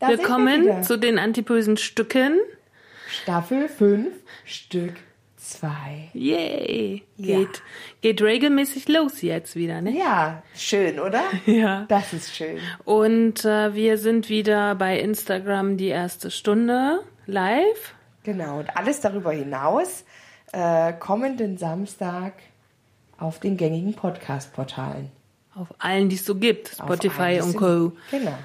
Da wir Willkommen wieder. zu den antipösen Stücken. Staffel 5, Stück 2. Yay! Ja. Geht, geht regelmäßig los jetzt wieder, ne? Ja, schön, oder? Ja. Das ist schön. Und äh, wir sind wieder bei Instagram die erste Stunde live. Genau, und alles darüber hinaus äh, kommenden Samstag auf den gängigen Podcast-Portalen. Auf allen, die es so gibt. Spotify allen, und Co. Genau.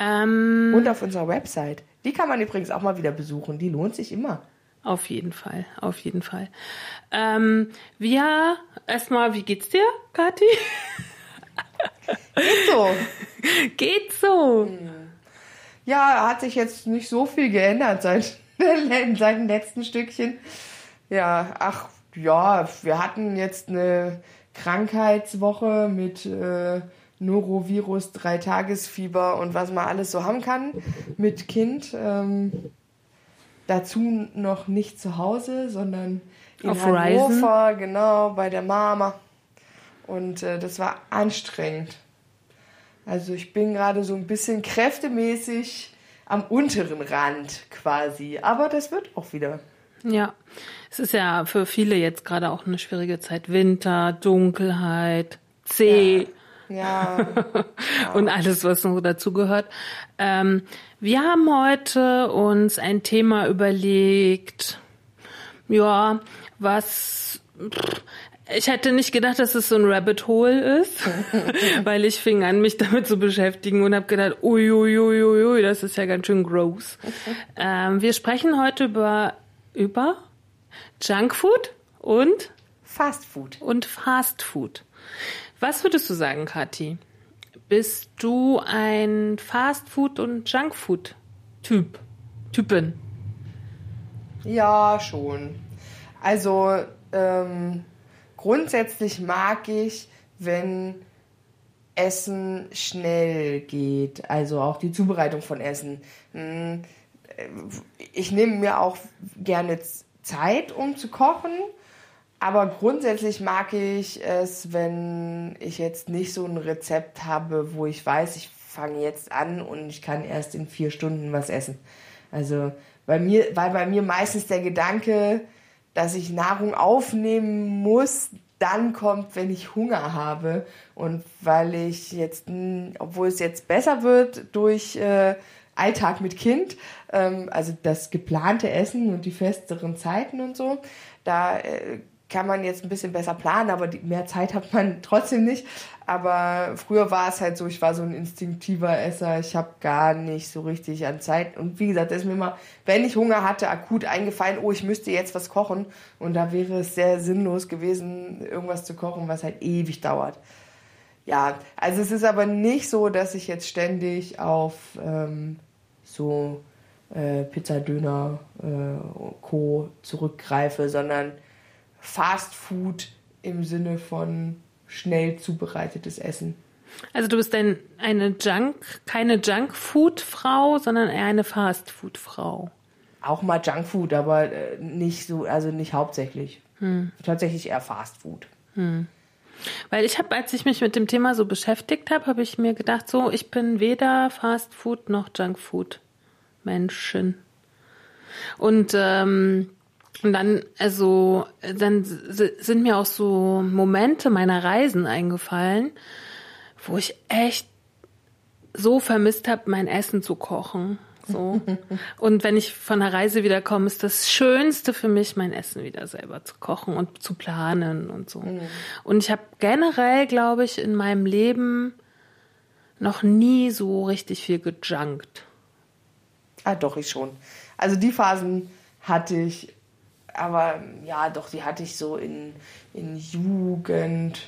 Ähm, Und auf unserer Website. Die kann man übrigens auch mal wieder besuchen. Die lohnt sich immer. auf jeden Fall, auf jeden Fall. Ähm, wir, erstmal, wie geht's dir, Kathi? So. Geht so. Ja, hat sich jetzt nicht so viel geändert seit, seit dem letzten Stückchen. Ja, ach, ja, wir hatten jetzt eine Krankheitswoche mit äh, Norovirus, Dreitagesfieber und was man alles so haben kann mit Kind. Ähm, dazu noch nicht zu Hause, sondern in Auf Hannover, genau, bei der Mama. Und äh, das war anstrengend. Also ich bin gerade so ein bisschen kräftemäßig am unteren Rand quasi. Aber das wird auch wieder. Ja, es ist ja für viele jetzt gerade auch eine schwierige Zeit. Winter, Dunkelheit, Zeh Ja, und alles, was noch dazugehört. Ähm, wir haben heute uns ein Thema überlegt, ja, was pff, ich hätte nicht gedacht, dass es so ein Rabbit Hole ist, weil ich fing an, mich damit zu beschäftigen und habe gedacht, uiuiuiui, ui, ui, das ist ja ganz schön gross. Ähm, wir sprechen heute über, über Junkfood und, Fast Food. und Fast Food. Was würdest du sagen, Kathi? Bist du ein Fast Food und Junkfood Typ? Typen? Ja, schon. Also ähm, grundsätzlich mag ich, wenn Essen schnell geht. Also auch die Zubereitung von Essen. Hm, Ich nehme mir auch gerne Zeit, um zu kochen. Aber grundsätzlich mag ich es, wenn ich jetzt nicht so ein Rezept habe, wo ich weiß, ich fange jetzt an und ich kann erst in vier Stunden was essen. Also bei mir, weil bei mir meistens der Gedanke, dass ich Nahrung aufnehmen muss, dann kommt, wenn ich Hunger habe. Und weil ich jetzt, obwohl es jetzt besser wird durch äh, Alltag mit Kind, ähm, also das geplante Essen und die festeren Zeiten und so, da äh, kann man jetzt ein bisschen besser planen, aber mehr Zeit hat man trotzdem nicht. Aber früher war es halt so, ich war so ein instinktiver Esser, ich habe gar nicht so richtig an Zeit. Und wie gesagt, das ist mir immer, wenn ich Hunger hatte, akut eingefallen, oh, ich müsste jetzt was kochen. Und da wäre es sehr sinnlos gewesen, irgendwas zu kochen, was halt ewig dauert. Ja, also es ist aber nicht so, dass ich jetzt ständig auf ähm, so äh, Pizza, Döner, äh, Co. zurückgreife, sondern Fast Food im Sinne von schnell zubereitetes Essen. Also du bist ein, eine Junk, keine Junkfood-Frau, sondern eher eine Fastfood-Frau. Auch mal Junkfood, aber äh, nicht so, also nicht hauptsächlich. Tatsächlich eher Fast Food. Weil ich habe, als ich mich mit dem Thema so beschäftigt habe, habe ich mir gedacht, so, ich bin weder Fastfood noch Junkfood-Menschen. Und, ähm, und dann, also, dann sind mir auch so Momente meiner Reisen eingefallen, wo ich echt so vermisst habe, mein Essen zu kochen. So. Und wenn ich von der Reise wiederkomme, ist das Schönste für mich, mein Essen wieder selber zu kochen und zu planen und so. Und ich habe generell, glaube ich, in meinem Leben noch nie so richtig viel gejunkt. Ah, doch, ich schon. Also die Phasen hatte ich, aber ja, doch, die hatte ich so in, in Jugend,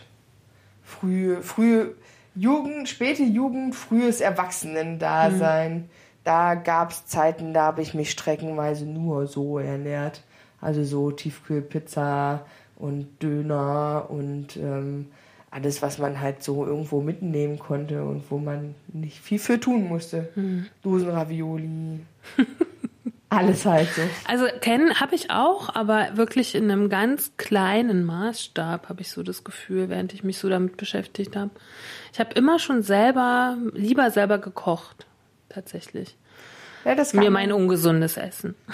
früh, früh, Jugend, späte Jugend, frühes Erwachsenendasein. Mhm. Da gab es Zeiten, da habe ich mich streckenweise nur so ernährt. Also so Tiefkühlpizza und Döner und ähm, alles, was man halt so irgendwo mitnehmen konnte und wo man nicht viel für tun musste. Mhm. Dosenravioli. Alles halt so. Also kennen habe ich auch, aber wirklich in einem ganz kleinen Maßstab habe ich so das Gefühl, während ich mich so damit beschäftigt habe. Ich habe immer schon selber, lieber selber gekocht, tatsächlich. Ja, das mir mein ungesundes Essen.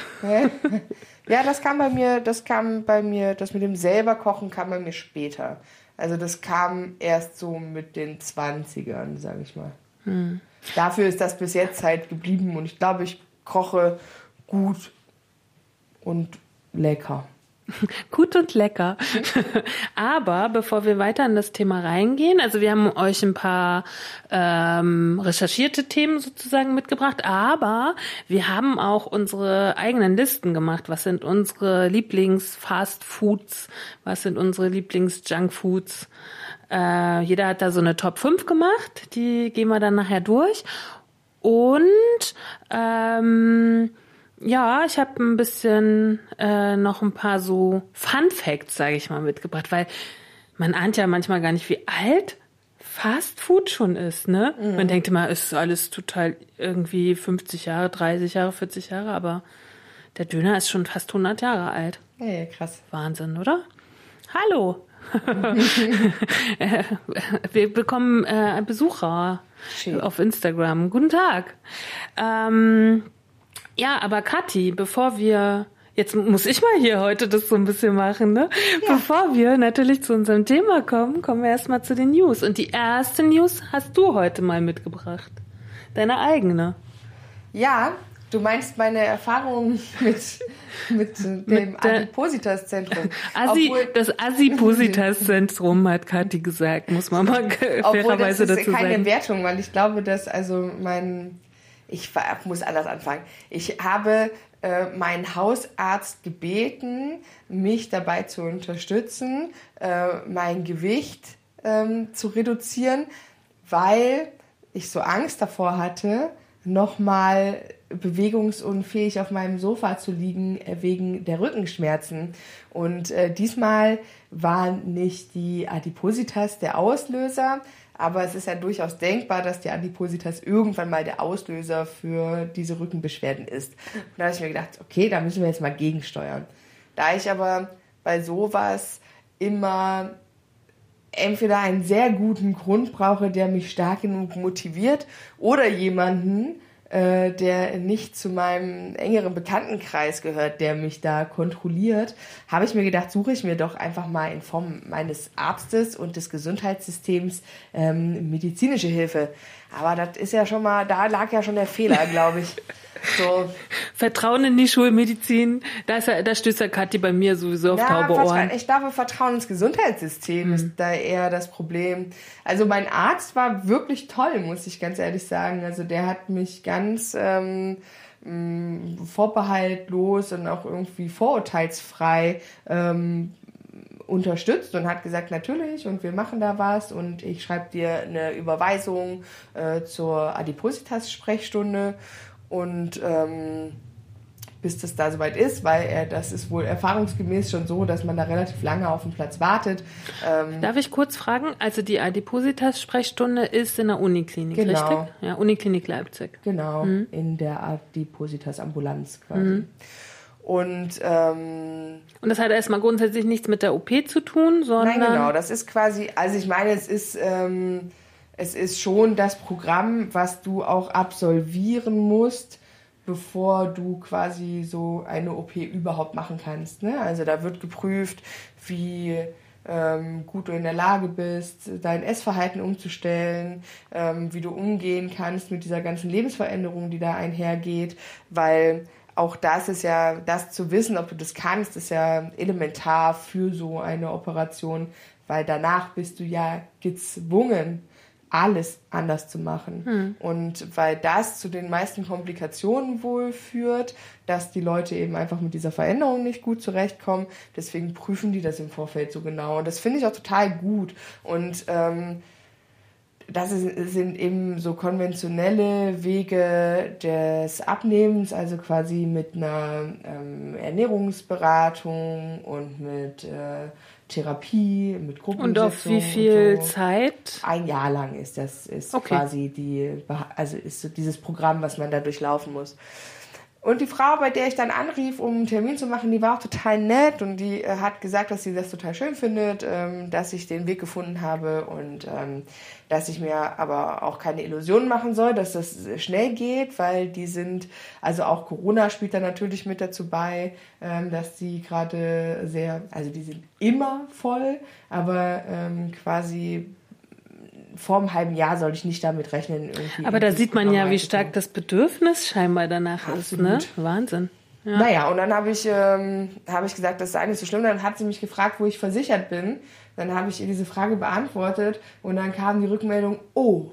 Ja, das kam bei mir, das kam bei mir, das mit dem selber kochen kam bei mir später. Also das kam erst so mit den 20ern, sage ich mal. Hm. Dafür ist das bis jetzt halt geblieben und ich glaube, ich koche gut und lecker. Gut und lecker. Aber bevor wir weiter in das Thema reingehen, also wir haben euch ein paar ähm, recherchierte Themen sozusagen mitgebracht, aber wir haben auch unsere eigenen Listen gemacht. Was sind unsere Lieblings-Fast-Foods? Was sind unsere Lieblings-Junk-Foods? Äh, jeder hat da so eine Top 5 gemacht. Die gehen wir dann nachher durch. Und ähm, ja, ich habe ein bisschen äh, noch ein paar so Fun Facts, sage ich mal, mitgebracht, weil man ahnt ja manchmal gar nicht, wie alt Fast Food schon ist, ne? Mhm. Man denkt immer, es ist alles total irgendwie 50 Jahre, 30 Jahre, 40 Jahre, aber der Döner ist schon fast 100 Jahre alt. Ja, krass. Wahnsinn, oder? Hallo. Wir bekommen äh, Besucher Schön. auf Instagram. Guten Tag. Ähm, ja, aber Kathi, bevor wir Jetzt muss ich mal hier heute das so ein bisschen machen, ne? Ja. Bevor wir natürlich zu unserem Thema kommen, kommen wir erstmal zu den News. Und die erste News hast du heute mal mitgebracht. Deine eigene. Ja, du meinst meine Erfahrungen mit, mit dem Adipositas-Zentrum. Assi, das Adipositas-Zentrum hat Kathi gesagt, muss man mal fairerweise dazu sagen. Das ist keine Wertung, weil ich glaube, dass also mein ich muss anders anfangen. Ich habe äh, meinen Hausarzt gebeten, mich dabei zu unterstützen, äh, mein Gewicht ähm, zu reduzieren, weil ich so Angst davor hatte, nochmal bewegungsunfähig auf meinem Sofa zu liegen äh, wegen der Rückenschmerzen. Und äh, diesmal war nicht die Adipositas der Auslöser, aber es ist ja durchaus denkbar, dass die Adipositas irgendwann mal der Auslöser für diese Rückenbeschwerden ist. Und da habe ich mir gedacht, okay, da müssen wir jetzt mal gegensteuern. Da ich aber bei sowas immer entweder einen sehr guten Grund brauche, der mich stark genug motiviert, oder jemanden, äh, der nicht zu meinem engeren Bekanntenkreis gehört, der mich da kontrolliert, habe ich mir gedacht, suche ich mir doch einfach mal in Form meines Arztes und des Gesundheitssystems ähm, medizinische Hilfe. Aber das ist ja schon mal, da lag ja schon der Fehler, glaube ich. So. Vertrauen in die Schulmedizin, da, ist ja, da stößt der Kathi bei mir sowieso auf ja, taube Ohren. Ich glaube, Vertrauen ins Gesundheitssystem mhm. ist da eher das Problem. Also mein Arzt war wirklich toll, muss ich ganz ehrlich sagen. Also der hat mich ganz ähm, mm, vorbehaltlos und auch irgendwie vorurteilsfrei ähm, unterstützt und hat gesagt, natürlich, und wir machen da was und ich schreibe dir eine Überweisung äh, zur Adipositas-Sprechstunde und ähm, bis das da soweit ist, weil er, das ist wohl erfahrungsgemäß schon so, dass man da relativ lange auf dem Platz wartet. Ähm, Darf ich kurz fragen? Also die Adipositas-Sprechstunde ist in der Uniklinik, genau. richtig? Ja, Uniklinik Leipzig. Genau, mhm. in der Adipositas-Ambulanz quasi. Mhm. Und, ähm, und das hat erstmal grundsätzlich nichts mit der OP zu tun, sondern. Nein, genau, das ist quasi, also ich meine, es ist. Ähm, es ist schon das Programm, was du auch absolvieren musst, bevor du quasi so eine OP überhaupt machen kannst. Ne? Also da wird geprüft, wie ähm, gut du in der Lage bist, dein Essverhalten umzustellen, ähm, wie du umgehen kannst mit dieser ganzen Lebensveränderung, die da einhergeht, weil auch das ist ja, das zu wissen, ob du das kannst, ist ja elementar für so eine Operation, weil danach bist du ja gezwungen, alles anders zu machen. Hm. Und weil das zu den meisten Komplikationen wohl führt, dass die Leute eben einfach mit dieser Veränderung nicht gut zurechtkommen. Deswegen prüfen die das im Vorfeld so genau. Und das finde ich auch total gut. Und ähm, das sind eben so konventionelle Wege des Abnehmens, also quasi mit einer ähm, Ernährungsberatung und mit äh, Therapie, mit Und auf wie viel so. Zeit? Ein Jahr lang ist das ist Okay. quasi die, also ist so dieses Programm, was man da durchlaufen muss. Und die Frau, bei der ich dann anrief, um einen Termin zu machen, die war auch total nett und die äh, hat gesagt, dass sie das total schön findet, ähm, dass ich den Weg gefunden habe und ähm, dass ich mir aber auch keine Illusionen machen soll, dass das schnell geht, weil die sind, also auch Corona spielt da natürlich mit dazu bei, ähm, dass die gerade sehr, also die sind immer voll, aber ähm, quasi vor einem halben Jahr soll ich nicht damit rechnen. Aber da sieht man ja, wie stark das Bedürfnis scheinbar danach ist, ne? Absolut. Wahnsinn. Ja. Naja, und dann habe ich, ähm, hab ich gesagt, das sei nicht so schlimm. Dann hat sie mich gefragt, wo ich versichert bin. Dann habe ich ihr diese Frage beantwortet und dann kam die Rückmeldung, oh,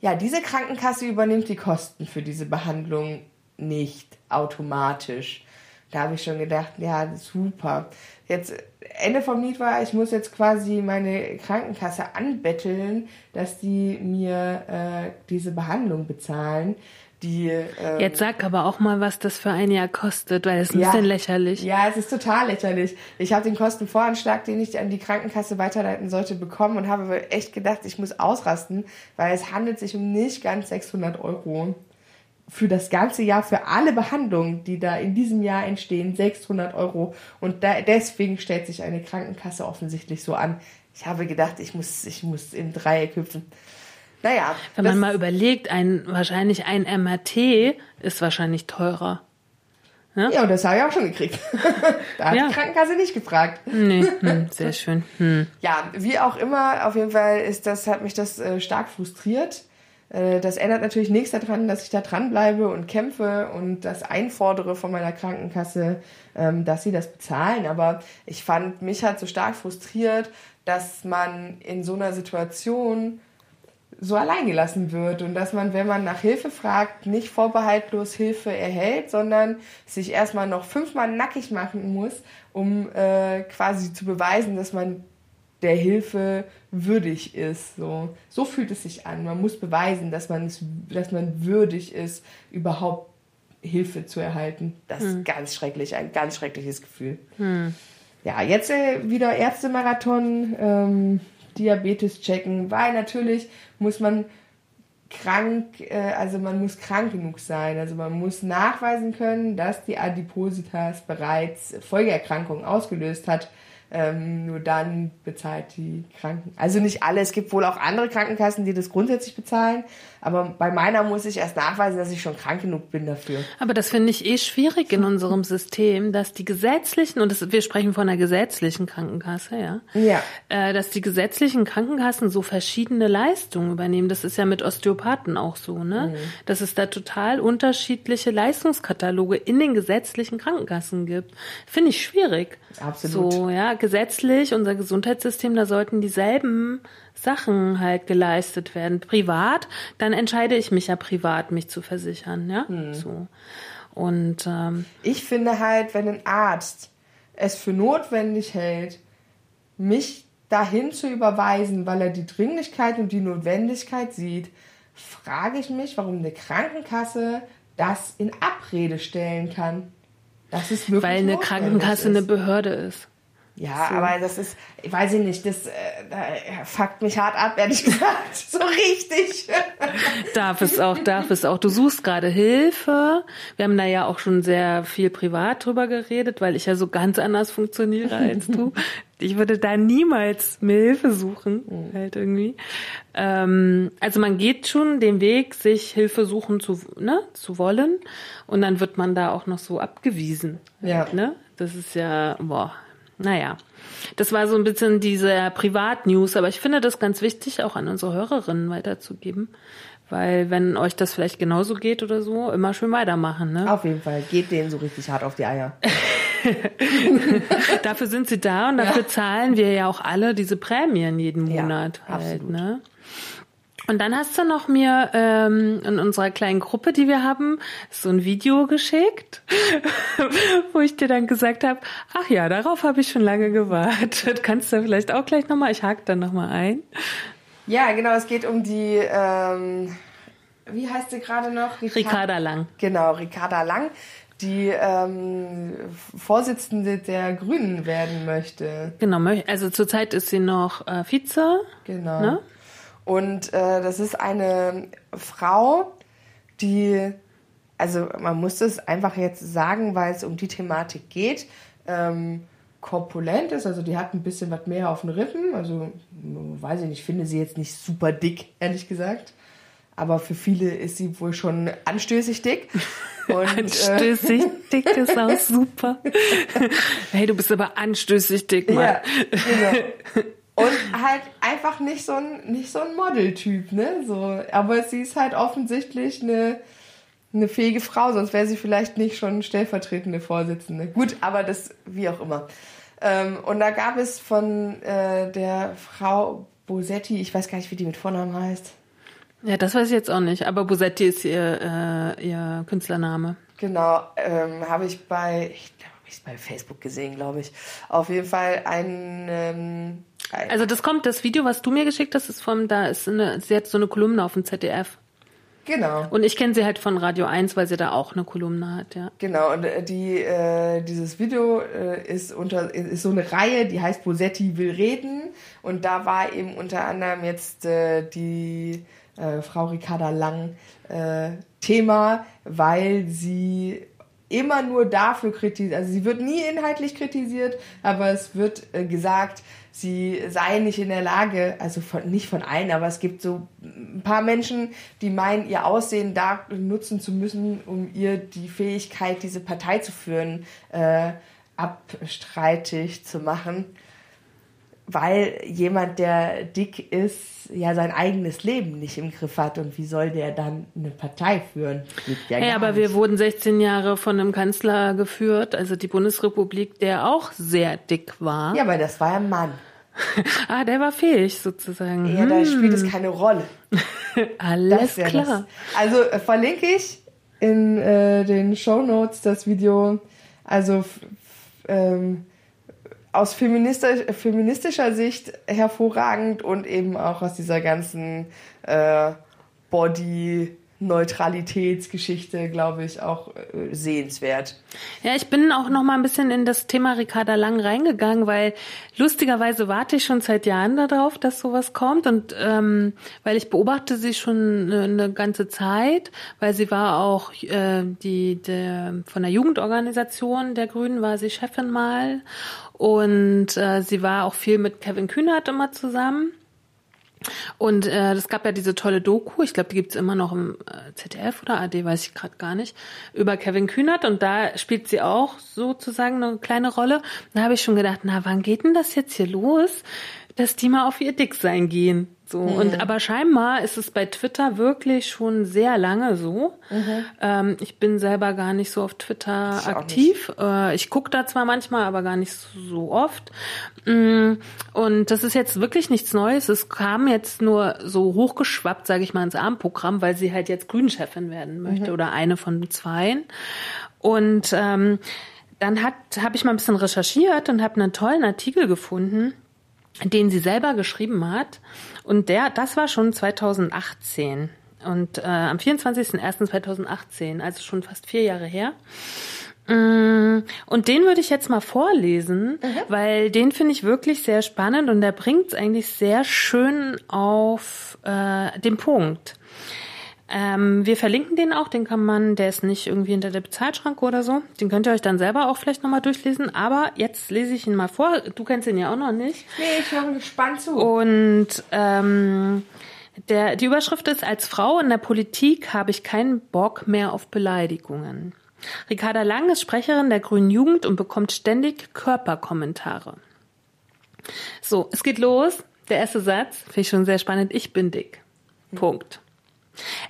ja, diese Krankenkasse übernimmt die Kosten für diese Behandlung nicht automatisch. Da habe ich schon gedacht, ja, super. Jetzt Ende vom Lied war, ich muss jetzt quasi meine Krankenkasse anbetteln, dass die mir äh, diese Behandlung bezahlen. Die, ähm, Jetzt sag aber auch mal, was das für ein Jahr kostet, weil es ist ein Ja. bisschen lächerlich. Ja, es ist total lächerlich. Ich habe den Kostenvoranschlag, den ich an die Krankenkasse weiterleiten sollte, bekommen und habe echt gedacht, ich muss ausrasten, weil es handelt sich um nicht ganz 600 Euro. Für das ganze Jahr, für alle Behandlungen, die da in diesem Jahr entstehen, 600 Euro. Und da, deswegen stellt sich eine Krankenkasse offensichtlich so an. Ich habe gedacht, ich muss, ich muss im Dreieck hüpfen. Naja. Wenn man mal überlegt, ein, wahrscheinlich ein MRT ist wahrscheinlich teurer. Ja, und das habe ich auch schon gekriegt. da hat Ja. die Krankenkasse nicht gefragt. Nee, hm, sehr schön. Hm. Ja, wie auch immer, auf jeden Fall ist das, hat mich das äh, stark frustriert. Äh, das ändert natürlich nichts daran, dass ich da dranbleibe und kämpfe und das einfordere von meiner Krankenkasse, ähm, dass sie das bezahlen. Aber ich fand, mich hat so stark frustriert, dass man in so einer Situation so allein gelassen wird und dass man, wenn man nach Hilfe fragt, nicht vorbehaltlos Hilfe erhält, sondern sich erstmal noch fünfmal nackig machen muss, um äh, quasi zu beweisen, dass man der Hilfe würdig ist. So, so fühlt es sich an. Man muss beweisen, dass man, es, dass man würdig ist, überhaupt Hilfe zu erhalten. Das ist ganz schrecklich, ein ganz schreckliches Gefühl. Ja, jetzt äh, wieder Ärztemarathon, ähm, Diabetes checken, weil natürlich muss man krank, äh, also man muss krank genug sein. Also man muss nachweisen können, dass die Adipositas bereits Folgeerkrankungen ausgelöst hat. Ähm, nur dann bezahlt die Kranken. Also nicht alle, es gibt wohl auch andere Krankenkassen, die das grundsätzlich bezahlen. Aber bei meiner muss ich erst nachweisen, dass ich schon krank genug bin dafür. Aber das finde ich eh schwierig in unserem System, dass die gesetzlichen, und das, wir sprechen von einer gesetzlichen Krankenkasse, ja, Ja. äh, dass die gesetzlichen Krankenkassen so verschiedene Leistungen übernehmen. Das ist ja mit Osteopathen auch so, ne? Dass es da total unterschiedliche Leistungskataloge in den gesetzlichen Krankenkassen gibt. Finde ich schwierig. Absolut. So, ja, gesetzlich, unser Gesundheitssystem, da sollten dieselben Sachen halt geleistet werden. Privat, dann entscheide ich mich ja privat, mich zu versichern, ja, so. Und ähm, Ich finde halt, wenn ein Arzt es für notwendig hält, mich dahin zu überweisen, weil er die Dringlichkeit und die Notwendigkeit sieht, frage ich mich, warum eine Krankenkasse das in Abrede stellen kann. Das ist wirklich weil eine Krankenkasse ist. eine Behörde ist. Ja, aber das ist, ich weiß ich nicht, das äh, fuckt mich hart ab, ehrlich gesagt. So richtig. Darf es auch, darf es auch. Du suchst gerade Hilfe. Wir haben da ja auch schon sehr viel privat drüber geredet, weil ich ja so ganz anders funktioniere als du. Ich würde da niemals mir Hilfe suchen, halt irgendwie. Ähm, also man geht schon den Weg, sich Hilfe suchen zu, ne, zu wollen. Und dann wird man da auch noch so abgewiesen. Ja. Halt, ne? Das ist ja, boah, naja. Das war so ein bisschen diese Privat-News, aber ich finde das ganz wichtig, auch an unsere Hörerinnen weiterzugeben. Weil wenn euch das vielleicht genauso geht oder so, immer schön weitermachen. Ne? Auf jeden Fall, geht denen so richtig hart auf die Eier. dafür sind sie da und dafür zahlen wir ja auch alle diese Prämien jeden Ja, Monat halt, absolut. ne? Und dann hast du noch mir ähm, in unserer kleinen Gruppe, die wir haben, so ein Video geschickt, wo ich dir dann gesagt habe, ach ja, darauf habe ich schon lange gewartet. Kannst du vielleicht auch gleich nochmal, ich hake dann nochmal ein. Ja, genau, es geht um die, ähm, wie heißt sie gerade noch? Ricarda Lang. Genau, Ricarda Lang, die ähm, Vorsitzende der Grünen werden möchte. Genau, also zurzeit ist sie noch äh, Vize. Genau. Ne? Und äh, das ist eine Frau, die, also man muss es einfach jetzt sagen, weil es um die Thematik geht, ähm, korpulent ist, also die hat ein bisschen was mehr auf den Rippen, also weiß ich nicht, ich finde sie jetzt nicht super dick, ehrlich gesagt. Aber für viele ist sie wohl schon anstößig dick. Und, anstößig äh, dick ist auch super. hey, du bist aber anstößig dick, Mann. Ja, genau. Und halt einfach nicht so ein, nicht so ein Modeltyp, ne? So, aber sie ist halt offensichtlich eine, eine fähige Frau, sonst wäre sie vielleicht nicht schon stellvertretende Vorsitzende. Gut, aber das, wie auch immer. Ähm, und da gab es von äh, der Frau Bosetti, ich weiß gar nicht, wie die mit Vornamen heißt. Ja, das weiß ich jetzt auch nicht, aber Bosetti ist ihr, äh, ihr Künstlername. Genau, ähm, habe ich bei, ich glaube, ich bei Facebook gesehen, glaube ich. Auf jeden Fall ein, ähm, ein Also das kommt, das Video, was du mir geschickt hast, ist vom, da ist eine, sie hat so eine Kolumne auf dem ZDF. Genau. Und ich kenne sie halt von Radio 1, weil sie da auch eine Kolumne hat, ja. Genau, und äh, die, äh, dieses Video äh, ist unter ist so eine Reihe, die heißt Bosetti will reden. Und da war eben unter anderem jetzt äh, die äh, Frau Ricarda Lang äh, Thema, weil sie immer nur dafür kritisiert, also sie wird nie inhaltlich kritisiert, aber es wird gesagt, sie sei nicht in der Lage, also von, nicht von allen, aber es gibt so ein paar Menschen, die meinen, ihr Aussehen da nutzen zu müssen, um ihr die Fähigkeit, diese Partei zu führen, äh, abstreitig zu machen weil jemand, der dick ist, ja sein eigenes Leben nicht im Griff hat. Und wie soll der dann eine Partei führen? Ja hey, aber nicht. wir wurden 16 Jahre von einem Kanzler geführt, also die Bundesrepublik, der auch sehr dick war. Ja, aber das war ein Mann. ah, der war fähig sozusagen. Ja, hm. da spielt es keine Rolle. Alles klar. Das. Also äh, verlinke ich in äh, den Show Notes das Video. Also ähm, aus feministisch, feministischer Sicht hervorragend und eben auch aus dieser ganzen äh, Body Neutralitätsgeschichte, glaube ich, auch äh, sehenswert. Ja, ich bin auch noch mal ein bisschen in das Thema Ricarda Lang reingegangen, weil lustigerweise warte ich schon seit Jahren darauf, dass sowas kommt und ähm, weil ich beobachte sie schon eine, eine ganze Zeit, weil sie war auch äh, die der, von der Jugendorganisation der Grünen war sie Chefin mal und äh, sie war auch viel mit Kevin Kühnert immer zusammen. Und äh, es gab ja diese tolle Doku, ich glaube, die gibt's immer noch im äh, ZDF oder AD, weiß ich gerade gar nicht, über Kevin Kühnert und da spielt sie auch sozusagen eine kleine Rolle. Da habe ich schon gedacht, na, wann geht denn das jetzt hier los, dass die mal auf ihr Dicksein gehen? So, mhm. und aber scheinbar ist es bei Twitter wirklich schon sehr lange so. Mhm. Ähm, ich bin selber gar nicht so auf Twitter ich aktiv. Äh, ich gucke da zwar manchmal, aber gar nicht so oft. Mm, und das ist jetzt wirklich nichts Neues. Es kam jetzt nur so hochgeschwappt, sage ich mal, ins Abendprogramm, weil sie halt jetzt Grünchefin werden möchte mhm. oder eine von zweien. Und ähm, dann hat habe ich mal ein bisschen recherchiert und habe einen tollen Artikel gefunden den sie selber geschrieben hat. Und der, das war schon 2018. Und äh, am 24.01.2018, also schon fast vier Jahre her. Mm, und den würde ich jetzt mal vorlesen, mhm. weil den finde ich wirklich sehr spannend und der bringt es eigentlich sehr schön auf äh, den Punkt. Ähm, wir verlinken den auch, den kann man, der ist nicht irgendwie hinter der Bezahlschranke oder so. Den könnt ihr euch dann selber auch vielleicht nochmal durchlesen. Aber jetzt lese ich ihn mal vor. Du kennst ihn ja auch noch nicht. Nee, ich höre gespannt zu. Und ähm, der, die Überschrift ist, als Frau in der Politik habe ich keinen Bock mehr auf Beleidigungen. Ricarda Lang ist Sprecherin der Grünen Jugend und bekommt ständig Körperkommentare. So, es geht los. Der erste Satz, finde ich schon sehr spannend. Ich bin dick. Punkt.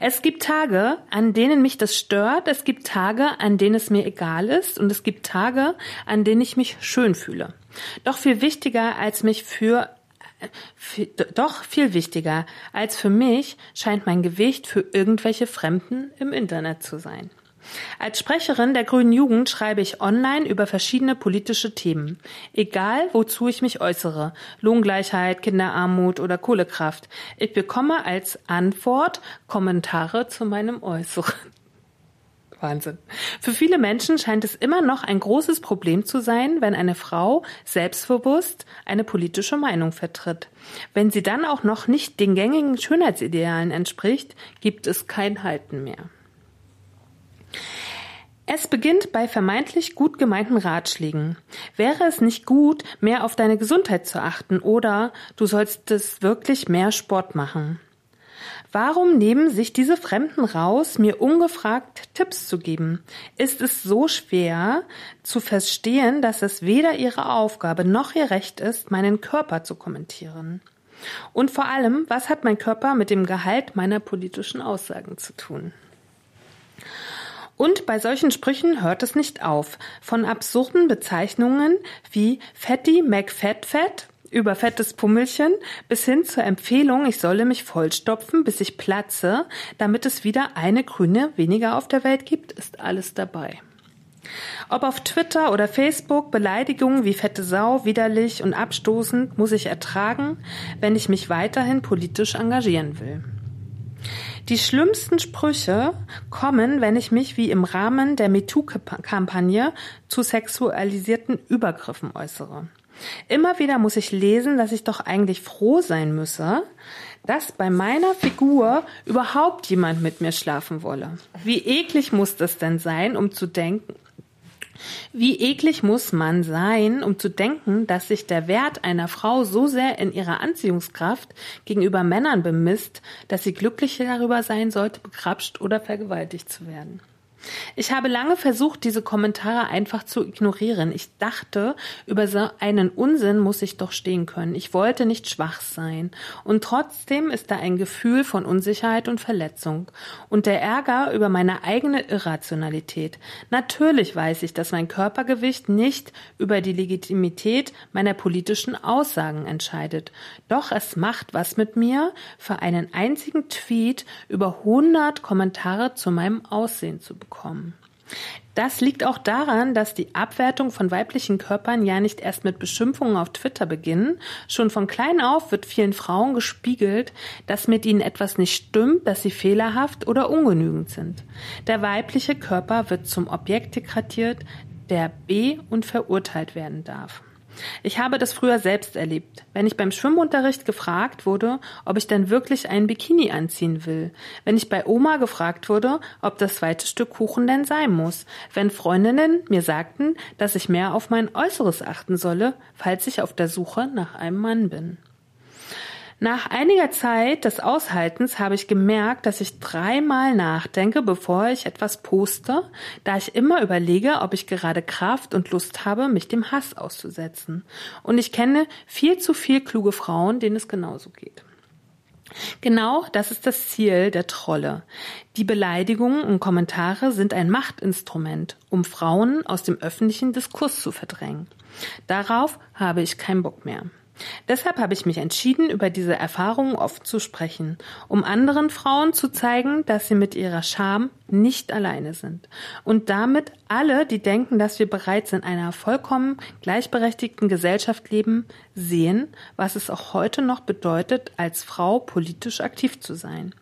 Es gibt Tage, an denen mich das stört, es gibt Tage, an denen es mir egal ist und es gibt Tage, an denen ich mich schön fühle. Doch viel wichtiger als mich für viel, doch viel wichtiger als für mich scheint mein Gewicht für irgendwelche Fremden im Internet zu sein. Als Sprecherin der Grünen Jugend schreibe ich online über verschiedene politische Themen. Egal, wozu ich mich äußere. Lohngleichheit, Kinderarmut oder Kohlekraft. Ich bekomme als Antwort Kommentare zu meinem Äußeren. Wahnsinn. Für viele Menschen scheint es immer noch ein großes Problem zu sein, wenn eine Frau selbstbewusst eine politische Meinung vertritt. Wenn sie dann auch noch nicht den gängigen Schönheitsidealen entspricht, gibt es kein Halten mehr. Es beginnt bei vermeintlich gut gemeinten Ratschlägen. Wäre es nicht gut, mehr auf deine Gesundheit zu achten oder du solltest wirklich mehr Sport machen? Warum nehmen sich diese Fremden raus, mir ungefragt Tipps zu geben? Ist es so schwer zu verstehen, dass es weder ihre Aufgabe noch ihr Recht ist, meinen Körper zu kommentieren? Und vor allem, was hat mein Körper mit dem Gehalt meiner politischen Aussagen zu tun? Und bei solchen Sprüchen hört es nicht auf. Von absurden Bezeichnungen wie Fatty McFatFat über fettes Pummelchen bis hin zur Empfehlung, ich solle mich vollstopfen, bis ich platze, damit es wieder eine Grüne weniger auf der Welt gibt, ist alles dabei. Ob auf Twitter oder Facebook Beleidigungen wie fette Sau, widerlich und abstoßend muss ich ertragen, wenn ich mich weiterhin politisch engagieren will. Die schlimmsten Sprüche kommen, wenn ich mich wie im Rahmen der MeToo-Kampagne zu sexualisierten Übergriffen äußere. Immer wieder muss ich lesen, dass ich doch eigentlich froh sein müsse, dass bei meiner Figur überhaupt jemand mit mir schlafen wolle. Wie eklig muss das denn sein, um zu denken, wie eklig muss man sein, um zu denken, dass sich der Wert einer Frau so sehr in ihrer Anziehungskraft gegenüber Männern bemisst, dass sie glücklicher darüber sein sollte, begrapscht oder vergewaltigt zu werden. Ich habe lange versucht, diese Kommentare einfach zu ignorieren. Ich dachte, über so einen Unsinn muss ich doch stehen können. Ich wollte nicht schwach sein. Und trotzdem ist da ein Gefühl von Unsicherheit und Verletzung. Und der Ärger über meine eigene Irrationalität. Natürlich weiß ich, dass mein Körpergewicht nicht über die Legitimität meiner politischen Aussagen entscheidet. Doch es macht was mit mir, für einen einzigen Tweet über 100 Kommentare zu meinem Aussehen zu bekommen bekommen. Das liegt auch daran, dass die Abwertung von weiblichen Körpern ja nicht erst mit Beschimpfungen auf Twitter beginnen. Schon von klein auf wird vielen Frauen gespiegelt, dass mit ihnen etwas nicht stimmt, dass sie fehlerhaft oder ungenügend sind. Der weibliche Körper wird zum Objekt degradiert, der be- und verurteilt werden darf. Ich habe das früher selbst erlebt. Wenn ich beim Schwimmunterricht gefragt wurde, ob ich denn wirklich einen Bikini anziehen will. Wenn ich bei Oma gefragt wurde, ob das zweite Stück Kuchen denn sein muss. Wenn Freundinnen mir sagten, dass ich mehr auf mein Äußeres achten solle, falls ich auf der Suche nach einem Mann bin. Nach einiger Zeit des Aushaltens habe ich gemerkt, dass ich dreimal nachdenke, bevor ich etwas poste, da ich immer überlege, ob ich gerade Kraft und Lust habe, mich dem Hass auszusetzen. Und ich kenne viel zu viel kluge Frauen, denen es genauso geht. Genau das ist das Ziel der Trolle. Die Beleidigungen und Kommentare sind ein Machtinstrument, um Frauen aus dem öffentlichen Diskurs zu verdrängen. Darauf habe ich keinen Bock mehr. Deshalb habe ich mich entschieden, über diese Erfahrungen oft zu sprechen, um anderen Frauen zu zeigen, dass sie mit ihrer Scham nicht alleine sind. Und damit alle, die denken, dass wir bereits in einer vollkommen gleichberechtigten Gesellschaft leben, sehen, was es auch heute noch bedeutet, als Frau politisch aktiv zu sein.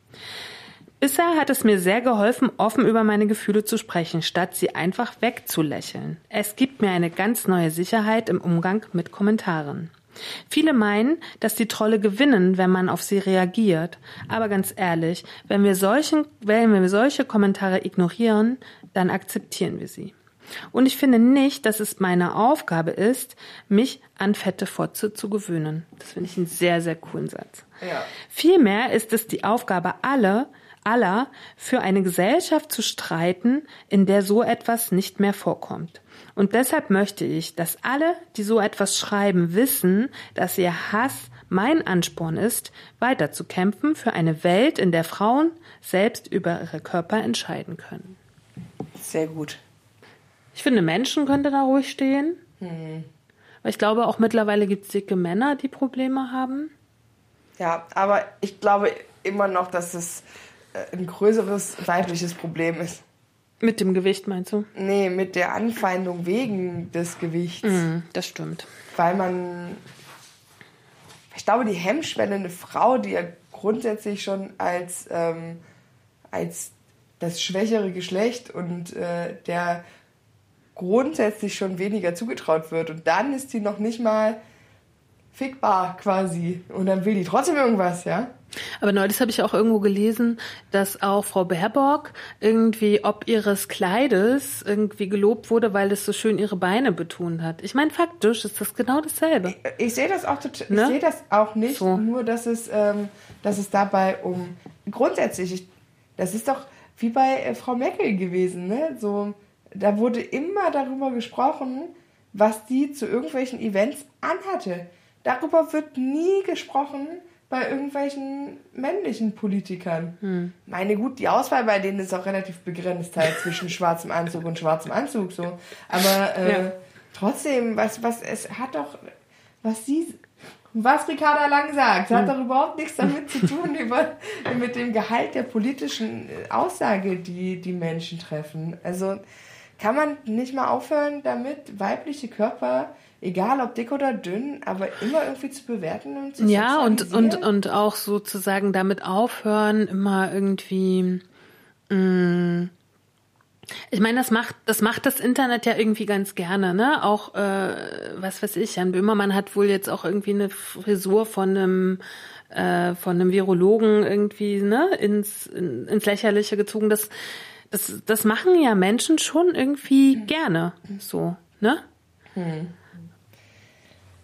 Bisher hat es mir sehr geholfen, offen über meine Gefühle zu sprechen, statt sie einfach wegzulächeln. Es gibt mir eine ganz neue Sicherheit im Umgang mit Kommentaren. Viele meinen, dass die Trolle gewinnen, wenn man auf sie reagiert. Aber ganz ehrlich, wenn wir, solchen, wenn wir solche Kommentare ignorieren, dann akzeptieren wir sie. Und ich finde nicht, dass es meine Aufgabe ist, mich an fette Fotze zu gewöhnen. Das finde ich einen sehr, sehr coolen Satz. Ja. Vielmehr ist es die Aufgabe aller, aller, für eine Gesellschaft zu streiten, in der so etwas nicht mehr vorkommt. Und deshalb möchte ich, dass alle, die so etwas schreiben, wissen, dass ihr Hass mein Ansporn ist, weiterzukämpfen für eine Welt, in der Frauen selbst über ihre Körper entscheiden können. Sehr gut. Ich finde, Menschen könnte da ruhig stehen. Hm. Weil ich glaube, auch mittlerweile gibt es dicke Männer, die Probleme haben. Ja, aber ich glaube immer noch, dass es äh, ein größeres weibliches Problem ist. Mit dem Gewicht meinst du? Nee, mit der Anfeindung wegen des Gewichts. Mhm, das stimmt. Weil man. Ich glaube, die Hemmschwelle, eine Frau, die ja grundsätzlich schon als, ähm, als das schwächere Geschlecht und äh, der grundsätzlich schon weniger zugetraut wird. Und dann ist sie noch nicht mal fickbar quasi. Und dann will die trotzdem irgendwas, ja? Aber neulich habe ich auch irgendwo gelesen, dass auch Frau Baerbock irgendwie ob ihres Kleides irgendwie gelobt wurde, weil es so schön ihre Beine betont hat. Ich meine, faktisch ist das genau dasselbe. Ich, ich sehe das auch total, ne? ich sehe das auch nicht, so. nur dass es, ähm, dass es dabei um grundsätzlich, ich, das ist doch wie bei äh, Frau Merkel gewesen, ne? So, da wurde immer darüber gesprochen, was die zu irgendwelchen Events anhatte. Darüber wird nie gesprochen bei irgendwelchen männlichen Politikern. Hm. Meine gut, die Auswahl bei denen ist auch relativ begrenzt halt zwischen schwarzem Anzug und schwarzem Anzug so. Aber äh, ja. trotzdem, was, was, es hat doch, was sie, was Ricarda Lang sagt, hat hm. doch überhaupt nichts damit zu tun über, mit dem Gehalt der politischen äh, Aussage, die die Menschen treffen. Also kann man nicht mal aufhören damit, weibliche Körper egal ob dick oder dünn, aber immer irgendwie zu bewerten und zu Ja, und, und, und auch sozusagen damit aufhören, immer irgendwie. Mh, mm, ich meine, das macht, das macht das Internet ja irgendwie ganz gerne, ne? Auch, äh, was weiß ich, Jan Böhmermann hat wohl jetzt auch irgendwie eine Frisur von einem, äh, von einem Virologen irgendwie, ne, ins, in, ins Lächerliche gezogen. Das, das, das machen ja Menschen schon irgendwie mhm. gerne, so, ne? Hm.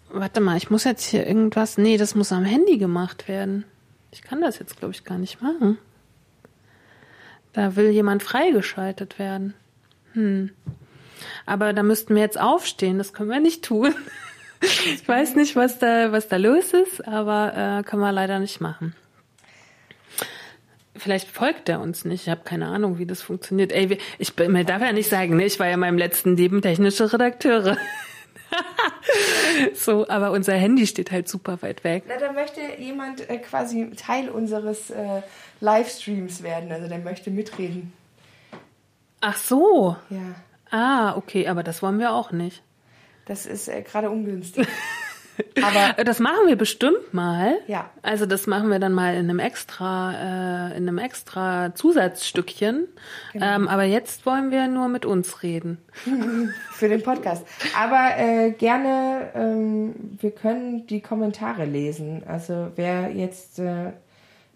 Warte mal, ich muss jetzt hier irgendwas. Nee, das muss am Handy gemacht werden. Ich kann das jetzt, glaube ich, gar nicht machen. Da will jemand freigeschaltet werden. Hm. Aber da müssten wir jetzt aufstehen. Das können wir nicht tun. Ich weiß nicht, was da, was da los ist, aber äh, können wir leider nicht machen. Vielleicht folgt er uns nicht. Ich habe keine Ahnung, wie das funktioniert. Ey, ich, ich darf ja nicht sagen, ne? ich war ja in meinem letzten Leben technische Redakteure. so, aber unser Handy steht halt super weit weg. Na, da möchte jemand äh, quasi Teil unseres äh, Livestreams werden. Also der möchte mitreden. Ach so. Ja. Ah, okay, aber das wollen wir auch nicht. Das ist äh, gerade ungünstig. Aber das machen wir bestimmt mal. Ja. Also das machen wir dann mal in einem extra, äh, in einem extra Zusatzstückchen. Genau. Ähm, aber jetzt wollen wir nur mit uns reden. Für den Podcast. Aber äh, gerne, ähm, wir können die Kommentare lesen. Also wer jetzt äh,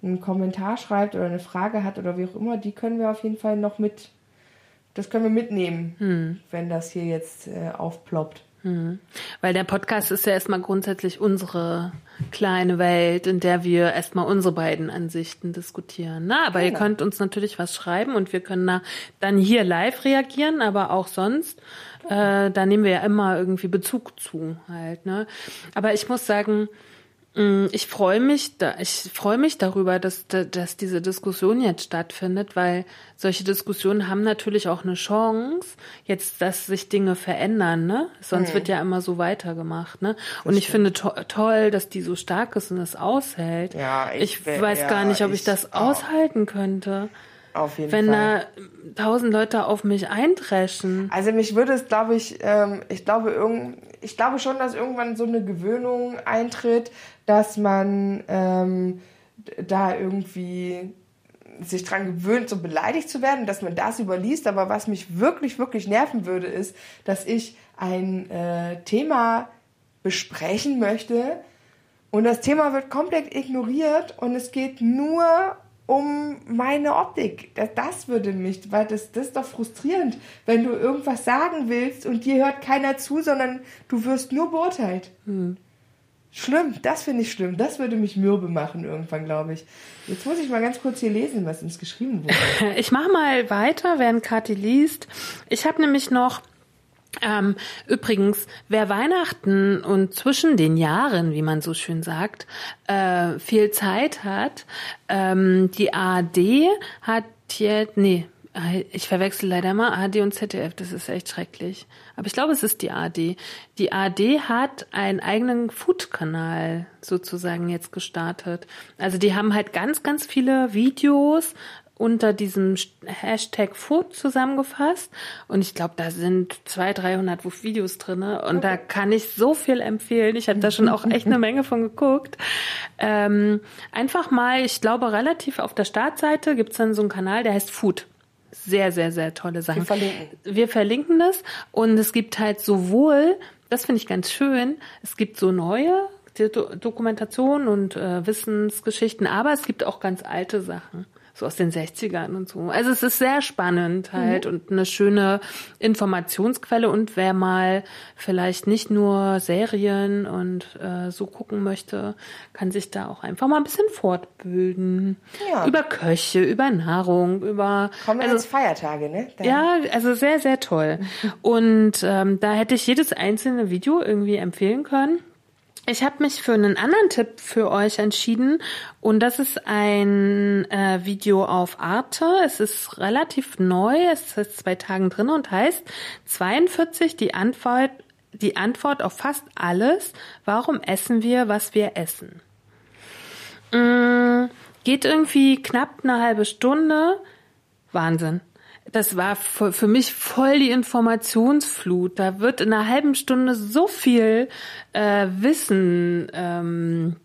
einen Kommentar schreibt oder eine Frage hat oder wie auch immer, die können wir auf jeden Fall noch mit. Das können wir mitnehmen, hm. wenn das hier jetzt äh, aufploppt. Mhm. Weil der Podcast ist ja erstmal grundsätzlich unsere kleine Welt, in der wir erstmal unsere beiden Ansichten diskutieren. Na, aber genau. ihr könnt uns natürlich was schreiben und wir können da dann hier live reagieren, aber auch sonst. Äh, da nehmen wir ja immer irgendwie Bezug zu halt. Ne? Aber ich muss sagen, ich freue mich, da, ich freue mich darüber, dass, dass diese Diskussion jetzt stattfindet, weil solche Diskussionen haben natürlich auch eine Chance, jetzt, dass sich Dinge verändern, ne? Sonst mhm. wird ja immer so weitergemacht, ne? Und ich finde to toll, dass die so stark ist und es aushält. Ja, ich, ich weiß ja, gar nicht, ob ich, ich das auch. aushalten könnte. Auf jeden wenn Fall. Wenn da tausend Leute auf mich eindreschen. Also mich würde es, glaube ich, ähm, ich glaube irgend, ich glaube schon, dass irgendwann so eine Gewöhnung eintritt, dass man ähm, da irgendwie sich dran gewöhnt, so beleidigt zu werden, dass man das überliest. Aber was mich wirklich, wirklich nerven würde, ist, dass ich ein äh, Thema besprechen möchte und das Thema wird komplett ignoriert und es geht nur um meine Optik. Das, das würde mich, weil das, das ist doch frustrierend, wenn du irgendwas sagen willst und dir hört keiner zu, sondern du wirst nur beurteilt. Hm. Schlimm, das finde ich schlimm. Das würde mich mürbe machen irgendwann, glaube ich. Jetzt muss ich mal ganz kurz hier lesen, was uns geschrieben wurde. Ich mache mal weiter, während Kathi liest. Ich habe nämlich noch ähm, übrigens, wer Weihnachten und zwischen den Jahren, wie man so schön sagt, äh, viel Zeit hat, ähm, die ARD hat jetzt, nee, ich verwechsel leider mal ARD und ZDF, das ist echt schrecklich. Aber ich glaube, es ist die ARD. Die ARD hat einen eigenen Food-Kanal sozusagen jetzt gestartet. Also die haben halt ganz, ganz viele Videos unter diesem Hashtag Food zusammengefasst. Und ich glaube, da sind 200, 300 Videos drinne Und okay. da kann ich so viel empfehlen. Ich habe da schon auch echt eine Menge von geguckt. Ähm, einfach mal, ich glaube, relativ auf der Startseite gibt's dann so einen Kanal, der heißt Food sehr, sehr, sehr tolle Sachen. Wir verlinken. Wir verlinken das und es gibt halt sowohl, das finde ich ganz schön, es gibt so neue Dokumentationen und äh, Wissensgeschichten, aber es gibt auch ganz alte Sachen so aus den 60ern und so. Also es ist sehr spannend halt mhm. und eine schöne Informationsquelle und wer mal vielleicht nicht nur Serien und äh, so gucken möchte, kann sich da auch einfach mal ein bisschen fortbilden. Ja. Über Köche, über Nahrung, über... Kommen also, jetzt Feiertage, ne? Dann. Ja, also sehr, sehr toll. und ähm, da hätte ich jedes einzelne Video irgendwie empfehlen können. Ich habe mich für einen anderen Tipp für euch entschieden und das ist ein äh, Video auf Arte. Es ist relativ neu, es ist zwei Tagen drin und heißt 42 die Antwort die Antwort auf fast alles. Warum essen wir, was wir essen? Mm, geht irgendwie knapp eine halbe Stunde. Wahnsinn das war für mich voll die Informationsflut. Da wird in einer halben Stunde so viel äh, Wissen ähm,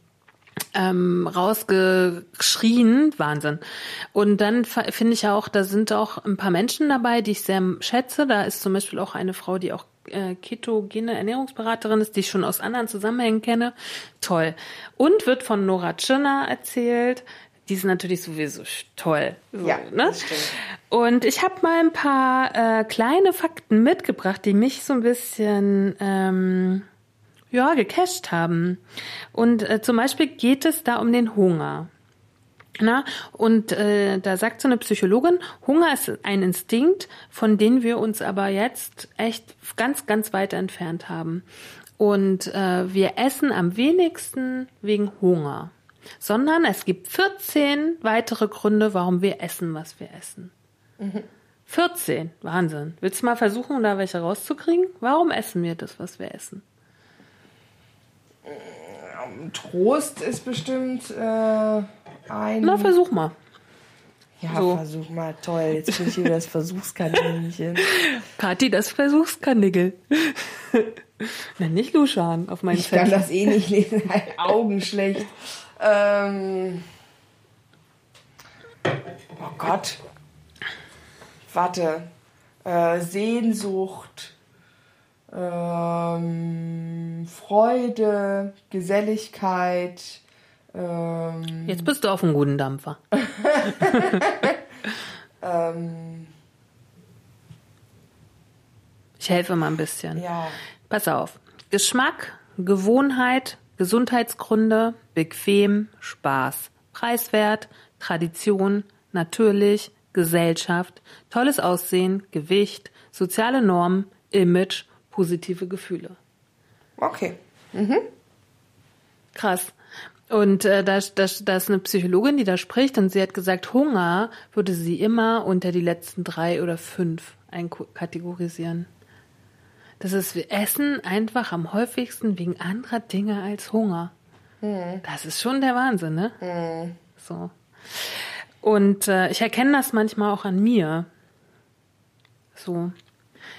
ähm, rausgeschrien. Wahnsinn. Und dann finde ich auch, da sind auch ein paar Menschen dabei, die ich sehr schätze. Da ist zum Beispiel auch eine Frau, die auch äh, ketogene Ernährungsberaterin ist, die ich schon aus anderen Zusammenhängen kenne. Toll. Und wird von Nora Tschirner erzählt die ist natürlich sowieso toll. So, ja, ne? stimmt. Und ich habe mal ein paar äh, kleine Fakten mitgebracht, die mich so ein bisschen ähm, ja gecasht haben. Und äh, zum Beispiel geht es da um den Hunger. Na, und äh, da sagt so eine Psychologin, Hunger ist ein Instinkt, von dem wir uns aber jetzt echt ganz, ganz weit entfernt haben. Und äh, wir essen am wenigsten wegen Hunger sondern es gibt 14 weitere Gründe, warum wir essen, was wir essen. Mhm. 14, Wahnsinn. Willst du mal versuchen, da welche rauszukriegen? Warum essen wir das, was wir essen? Trost ist bestimmt äh, ein. Na, versuch mal. Ja, so. versuch mal. Toll, jetzt bin ich hier das Versuchskaninchen. Kathi, das Versuchskanickel. Na, nicht Luschan auf meinen Ich Zettel. kann das eh nicht lesen, Augen schlecht. Ähm, oh Gott. Warte. Äh, Sehnsucht. Ähm, Freude, Geselligkeit. Ähm, Jetzt bist du auf einem guten Dampfer. ähm, ich helfe mal ein bisschen. Ja. Pass auf. Geschmack, Gewohnheit, Gesundheitsgründe, bequem, Spaß, preiswert, Tradition, natürlich, Gesellschaft, tolles Aussehen, Gewicht, soziale Normen, Image, positive Gefühle. Okay. Mhm. Krass. Und äh, da, da, da ist eine Psychologin, die da spricht und sie hat gesagt, Hunger würde sie immer unter die letzten drei oder fünf einkategorisieren. Das ist, wir essen einfach am häufigsten wegen anderer Dinge als Hunger. Mhm. Das ist schon der Wahnsinn, ne? Mhm. So. Und äh, ich erkenne das manchmal auch an mir. So.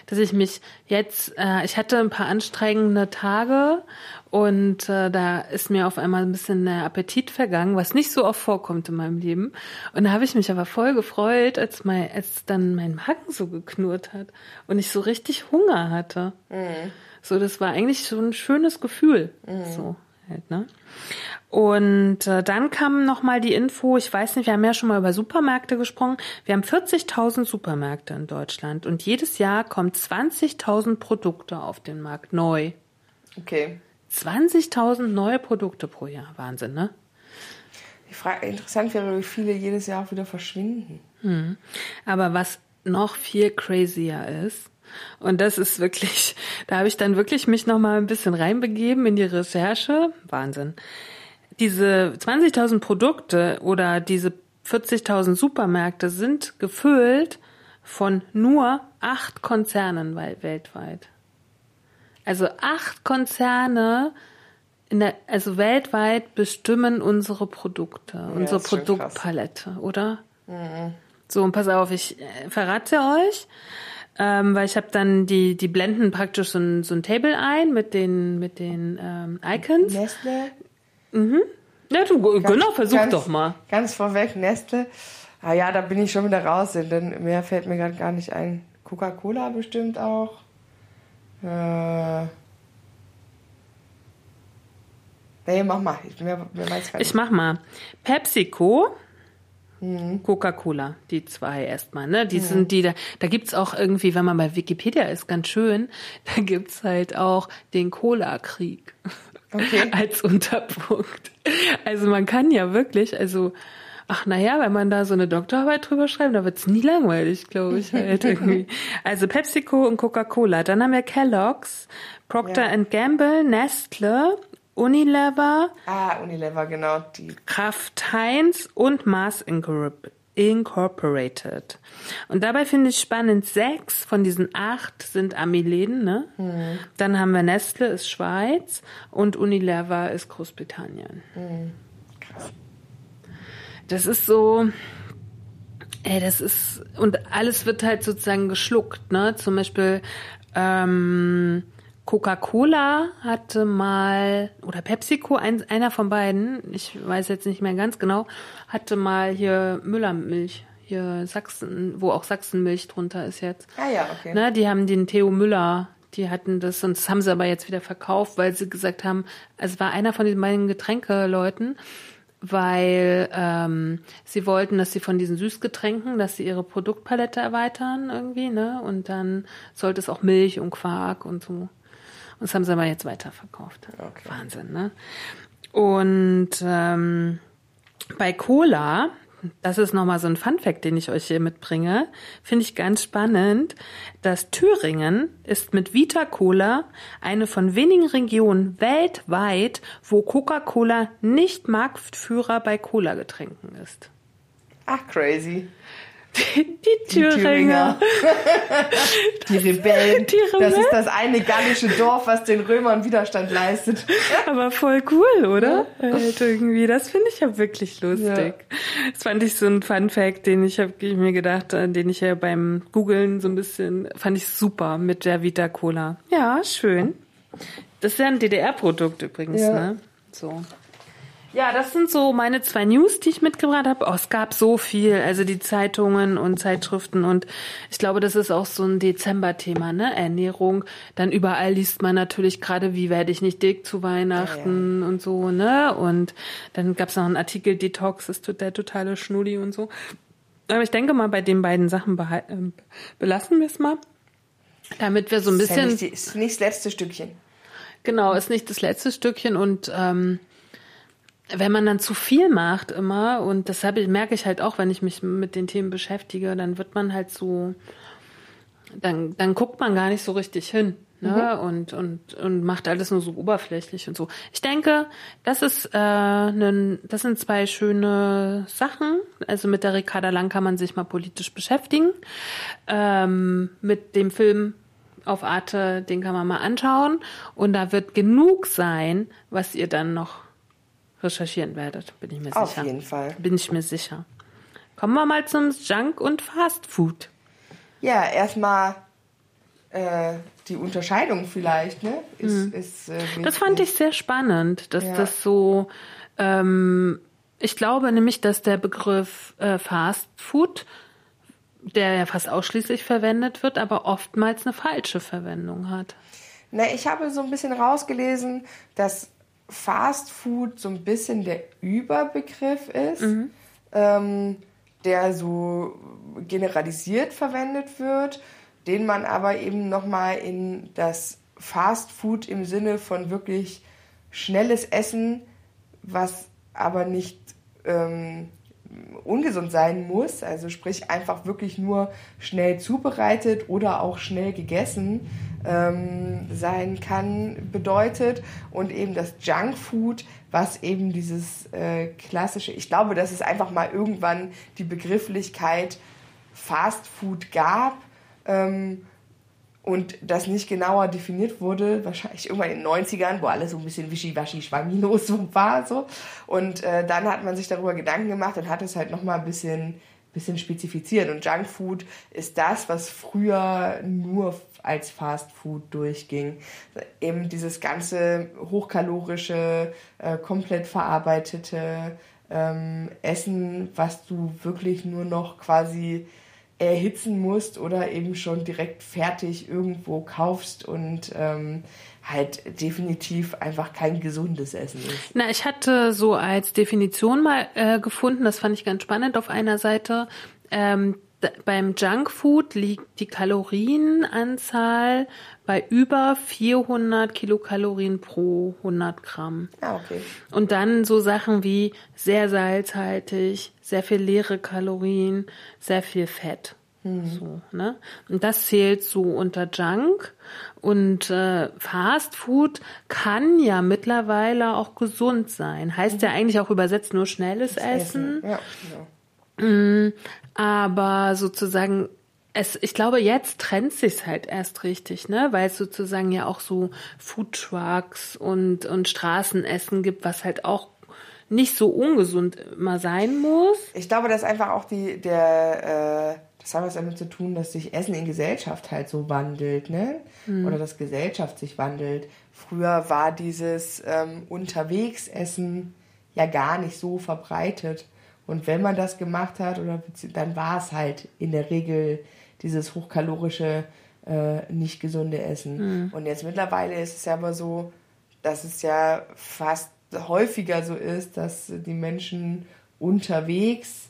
Dass ich mich jetzt, äh, ich hatte ein paar anstrengende Tage und äh, da ist mir auf einmal ein bisschen der Appetit vergangen, was nicht so oft vorkommt in meinem Leben. Und da habe ich mich aber voll gefreut, als, mein, als dann mein Magen so geknurrt hat und ich so richtig Hunger hatte. Mhm. So, das war eigentlich so ein schönes Gefühl. Mhm. So halt, ne? Und äh, dann kam noch mal die Info, ich weiß nicht, wir haben ja schon mal über Supermärkte gesprochen. Wir haben 40.000 Supermärkte in Deutschland und jedes Jahr kommen 20.000 Produkte auf den Markt neu. Okay. 20.000 neue Produkte pro Jahr. Wahnsinn, ne? Die Frage, interessant wäre, wie viele jedes Jahr wieder verschwinden. Hm. Aber was noch viel crazier ist, und das ist wirklich, da habe ich dann wirklich mich noch mal ein bisschen reinbegeben in die Recherche. Wahnsinn. Diese 20.000 Produkte oder diese 40.000 Supermärkte sind gefüllt von nur acht Konzernen weltweit. Also acht Konzerne in der, also weltweit bestimmen unsere Produkte, ja, unsere Produktpalette, oder? Mhm. So, und pass auf, ich äh, verrate euch, ähm, weil ich habe dann die, die blenden praktisch so ein, so ein Table ein mit den, mit den ähm, Icons. Nestle. Ja, du, genau, versuch ganz, doch mal. Ganz vorweg, Nestle. Ah ja, da bin ich schon wieder raus, denn mehr fällt mir gerade gar nicht ein. Coca-Cola bestimmt auch. Äh. Nee, mach mal. Ich, mir, mir Ich mach mal. PepsiCo, Coca-Cola, die zwei erstmal, ne? Die sind die, da, da gibt's auch irgendwie, wenn man bei Wikipedia ist, ganz schön, da gibt's halt auch den Cola-Krieg Okay. als Unterpunkt. Also man kann ja wirklich, also, ach naja, wenn man da so eine Doktorarbeit drüber schreibt, da wird's nie langweilig, glaube ich halt irgendwie. Also PepsiCo und Coca-Cola. Dann haben wir Kellogg's, Procter Ja. Gamble, Nestle, Unilever, Ah, Unilever, genau. Die. Kraft Heinz und Mars Incorpor- Incorporated. Und dabei finde ich spannend, sechs von diesen acht sind Amiläden, ne? Dann haben wir Nestle, ist Schweiz und Unilever ist Großbritannien. Das ist so, ey, das ist, und alles wird halt sozusagen geschluckt, ne? Zum Beispiel, ähm, Coca-Cola hatte mal, oder PepsiCo, ein, einer von beiden, ich weiß jetzt nicht mehr ganz genau, hatte mal hier Müllermilch, hier Sachsen, wo auch Sachsenmilch drunter ist jetzt. Ah ja, okay. Ne, die haben den Theo Müller, die hatten das und das haben sie aber jetzt wieder verkauft, weil sie gesagt haben, also es war einer von diesen beiden Getränkeleuten, weil ähm, sie wollten, dass sie von diesen Süßgetränken, dass sie ihre Produktpalette erweitern irgendwie, ne? Und dann sollte es auch Milch und Quark und so. Und das haben sie aber jetzt weiterverkauft. Okay. Wahnsinn, ne? Und ähm, bei Cola, das ist nochmal so ein Funfact, den ich euch hier mitbringe, finde ich ganz spannend, dass Thüringen ist mit Vita Cola eine von wenigen Regionen weltweit, wo Coca-Cola nicht Marktführer bei Cola-Getränken ist. Ach, crazy. Die, die Thüringer. Die Rebellen. Die Das Rebellen. ist das eine gallische Dorf, was den Römern Widerstand leistet. Aber voll cool, oder? Halt irgendwie, das finde ich ja wirklich lustig. Das fand ich so ein Fun Fact, den ich habe mir gedacht, äh, den ich ja beim Googlen so ein bisschen, fand ich super mit der Vita Cola. Ja, schön. Das ist ja ein DDR-Produkt übrigens, Ja. ne? So. Ja, das sind so meine zwei News, die ich mitgebracht habe. Oh, es gab so viel, also die Zeitungen und Zeitschriften und ich glaube, das ist auch so ein Dezember-Thema, ne? Ernährung. Dann überall liest man natürlich gerade, wie werde ich nicht dick zu Weihnachten und so, ne? Und dann gab es noch einen Artikel Detox, ist der totale Schnulli und so. Aber ich denke mal, bei den beiden Sachen behal- ähm, belassen wir es mal. Damit wir so ein Ist ja bisschen. nicht, ist nicht das letzte Stückchen. Genau, ist nicht das letzte Stückchen und ähm, wenn man dann zu viel macht immer und das merke ich halt auch, wenn ich mich mit den Themen beschäftige, dann wird man halt so, dann, dann guckt man gar nicht so richtig hin. Ne? Und, und, und macht alles nur so oberflächlich und so. Ich denke, das ist äh, nen, das sind zwei schöne Sachen. Also mit der Ricarda Lang kann man sich mal politisch beschäftigen. Ähm, mit dem Film auf Arte, den kann man mal anschauen. Und da wird genug sein, was ihr dann noch recherchieren werdet, bin ich mir Auf sicher. jeden Fall. Bin ich mir sicher. Kommen wir mal zum Junk und Fast Food. Ja, erstmal äh, die Unterscheidung vielleicht, ne? Ist, ist, äh, Mhm. Das fand ich sehr spannend, dass Ja. das so. Ähm, ich glaube nämlich, dass der Begriff äh, Fast Food, der ja fast ausschließlich verwendet wird, aber oftmals eine falsche Verwendung hat. Na, ich habe so ein bisschen rausgelesen, dass Fast Food so ein bisschen der Überbegriff ist, ähm, der so generalisiert verwendet wird, den man aber eben nochmal in das Fast Food im Sinne von wirklich schnelles Essen, was aber nicht ähm, ungesund sein muss, also sprich einfach wirklich nur schnell zubereitet oder auch schnell gegessen ähm, sein kann, bedeutet und eben das Junkfood, was eben dieses äh, klassische, ich glaube, dass es einfach mal irgendwann die Begrifflichkeit Fast Food gab ähm, und das nicht genauer definiert wurde, wahrscheinlich irgendwann in den 90ern, wo alles so ein bisschen wischiwaschi schwammilos so war. So. Und äh, dann hat man sich darüber Gedanken gemacht und hat es halt nochmal ein bisschen, bisschen spezifizieren. Und Junkfood ist das, was früher nur als Fast Food durchging. Eben dieses ganze hochkalorische, äh, komplett verarbeitete ähm, Essen, was du wirklich nur noch quasi erhitzen musst oder eben schon direkt fertig irgendwo kaufst und ähm, halt definitiv einfach kein gesundes Essen ist. Na, ich hatte so als Definition mal äh, gefunden, das fand ich ganz spannend auf einer Seite, ähm, beim Junkfood liegt die Kalorienanzahl bei über 400 Kilokalorien pro 100 Gramm. Ah, okay. Und dann so Sachen wie sehr salzhaltig, sehr viel leere Kalorien, sehr viel Fett. Mhm. So, ne? Und das zählt so unter Junk. Und äh, Fast Food kann ja mittlerweile auch gesund sein. Heißt mhm. ja eigentlich auch übersetzt nur schnelles das Essen. Essen. Ja, genau. Aber sozusagen es, ich glaube, jetzt trennt sich's halt erst richtig, ne, weil es sozusagen ja auch so Foodtrucks und und Straßenessen gibt, was halt auch nicht so ungesund immer sein muss. Ich glaube, dass einfach auch die der äh, das hat was damit zu tun, dass sich Essen in Gesellschaft halt so wandelt, ne? Mhm. Oder dass Gesellschaft sich wandelt. Früher war dieses ähm, Unterwegsessen ja gar nicht so verbreitet. Und wenn man das gemacht hat, oder dann war es halt in der Regel dieses hochkalorische, äh, nicht gesunde Essen. Mhm. Und jetzt mittlerweile ist es ja aber so, dass es ja fast häufiger so ist, dass die Menschen unterwegs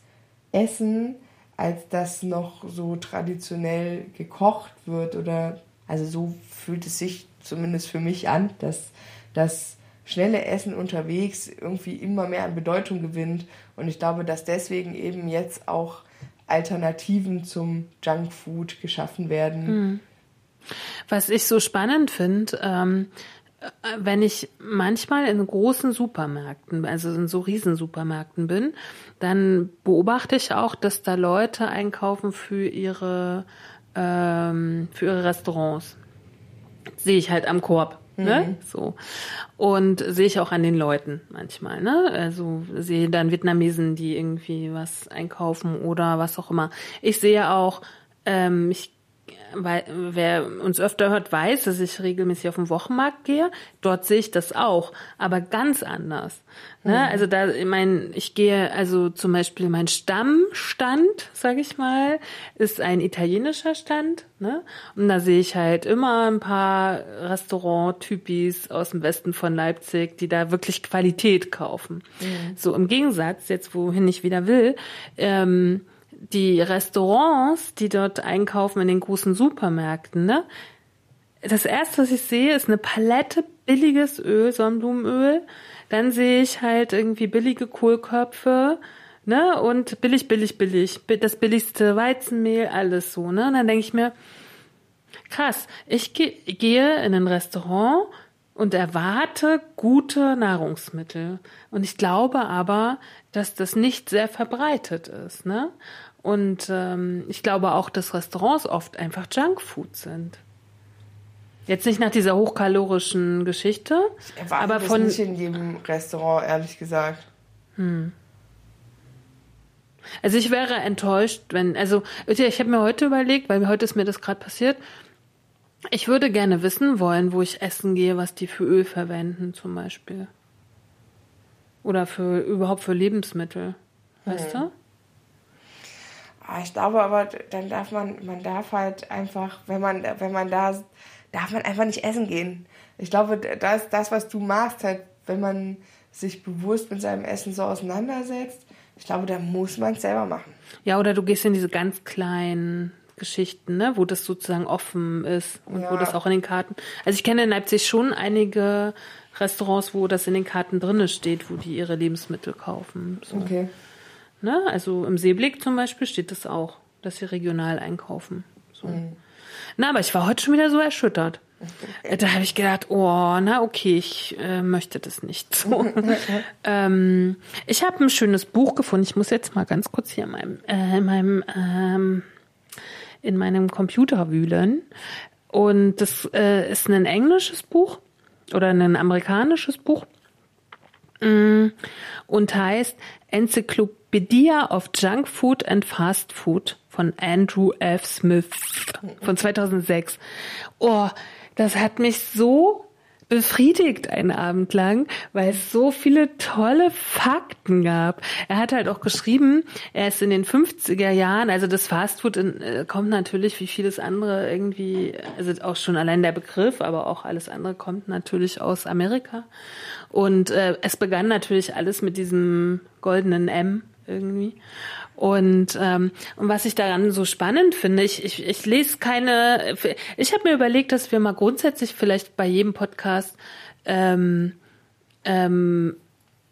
essen, als dass noch so traditionell gekocht wird oder also so fühlt es sich zumindest für mich an, dass das schnelle Essen unterwegs irgendwie immer mehr an Bedeutung gewinnt. Und ich glaube, dass deswegen eben jetzt auch Alternativen zum Junkfood geschaffen werden. Hm. Was ich so spannend finde, ähm, wenn ich manchmal in großen Supermärkten, also in so Riesensupermärkten bin, dann beobachte ich auch, dass da Leute einkaufen für ihre ähm, für ihre Restaurants. Sehe ich halt am Korb. Ne? Mhm. So. Und sehe ich auch an den Leuten manchmal, ne? Also sehe dann Vietnamesen, die irgendwie was einkaufen oder was auch immer. Ich sehe auch, ähm, ich weil wer uns öfter hört, weiß, dass ich regelmäßig auf den Wochenmarkt gehe. Dort sehe ich das auch, aber ganz anders. Ne? Mhm. Also da, ich meine, ich gehe, also zum Beispiel mein Stammstand, sage ich mal, ist ein italienischer Stand. Ne? Und da sehe ich halt immer ein paar Restaurant-Typis aus dem Westen von Leipzig, die da wirklich Qualität kaufen. Mhm. So im Gegensatz, jetzt wohin ich wieder will, ähm, die Restaurants, die dort einkaufen in den großen Supermärkten, ne? Das erste, was ich sehe, ist eine Palette billiges Öl, Sonnenblumenöl. Dann sehe ich halt irgendwie billige Kohlköpfe, ne? Und billig, billig, billig. Das billigste Weizenmehl, alles so, ne? Und dann denke ich mir, krass, ich gehe in ein Restaurant und erwarte gute Nahrungsmittel. Und ich glaube aber, dass das nicht sehr verbreitet ist, ne? Und ähm, ich glaube auch, dass Restaurants oft einfach Junkfood sind. Jetzt nicht nach dieser hochkalorischen Geschichte, ich aber von nicht in jedem Restaurant ehrlich gesagt. Hm. Also ich wäre enttäuscht, wenn also ich habe mir heute überlegt, weil heute ist mir das gerade passiert. Ich würde gerne wissen wollen, wo ich essen gehe, was die für Öl verwenden zum Beispiel. Oder für überhaupt für Lebensmittel. Weißt hm. du? Ah, ich glaube aber, dann darf man, man darf halt einfach, wenn man, wenn man da, darf man einfach nicht essen gehen. Ich glaube, das, das, was du machst, halt, wenn man sich bewusst mit seinem Essen so auseinandersetzt, ich glaube, da muss man es selber machen. Ja, oder du gehst in diese ganz kleinen Geschichten, ne, wo das sozusagen offen ist und ja. wo das auch in den Karten. Also ich kenne in Leipzig schon einige Restaurants, wo das in den Karten drinne steht, wo die ihre Lebensmittel kaufen. So. Okay. Ne? Also im Seeblick zum Beispiel steht das auch, dass sie regional einkaufen. So. Mhm. Na, aber ich war heute schon wieder so erschüttert. Da habe ich gedacht, oh, na okay, ich äh, möchte das nicht so. ähm, ich habe ein schönes Buch gefunden. Ich muss jetzt mal ganz kurz hier in meinem, äh, in meinem, ähm, in meinem Computer wühlen. Und das äh, ist ein englisches Buch oder ein amerikanisches Buch mm, und heißt Enzyklopädie Wikipedia of Junk Food and Fast Food von Andrew F. Smith von 2006. Oh, das hat mich so befriedigt einen Abend lang, weil es so viele tolle Fakten gab. Er hat halt auch geschrieben, er ist in den 50er Jahren, also das Fastfood in, äh, kommt natürlich wie vieles andere irgendwie, also auch schon allein der Begriff, aber auch alles andere kommt natürlich aus Amerika. Und äh, es begann natürlich alles mit diesem goldenen M irgendwie. Und, ähm, und was ich daran so spannend finde, ich, ich, ich lese keine, ich habe mir überlegt, dass wir mal grundsätzlich vielleicht bei jedem Podcast ähm, ähm,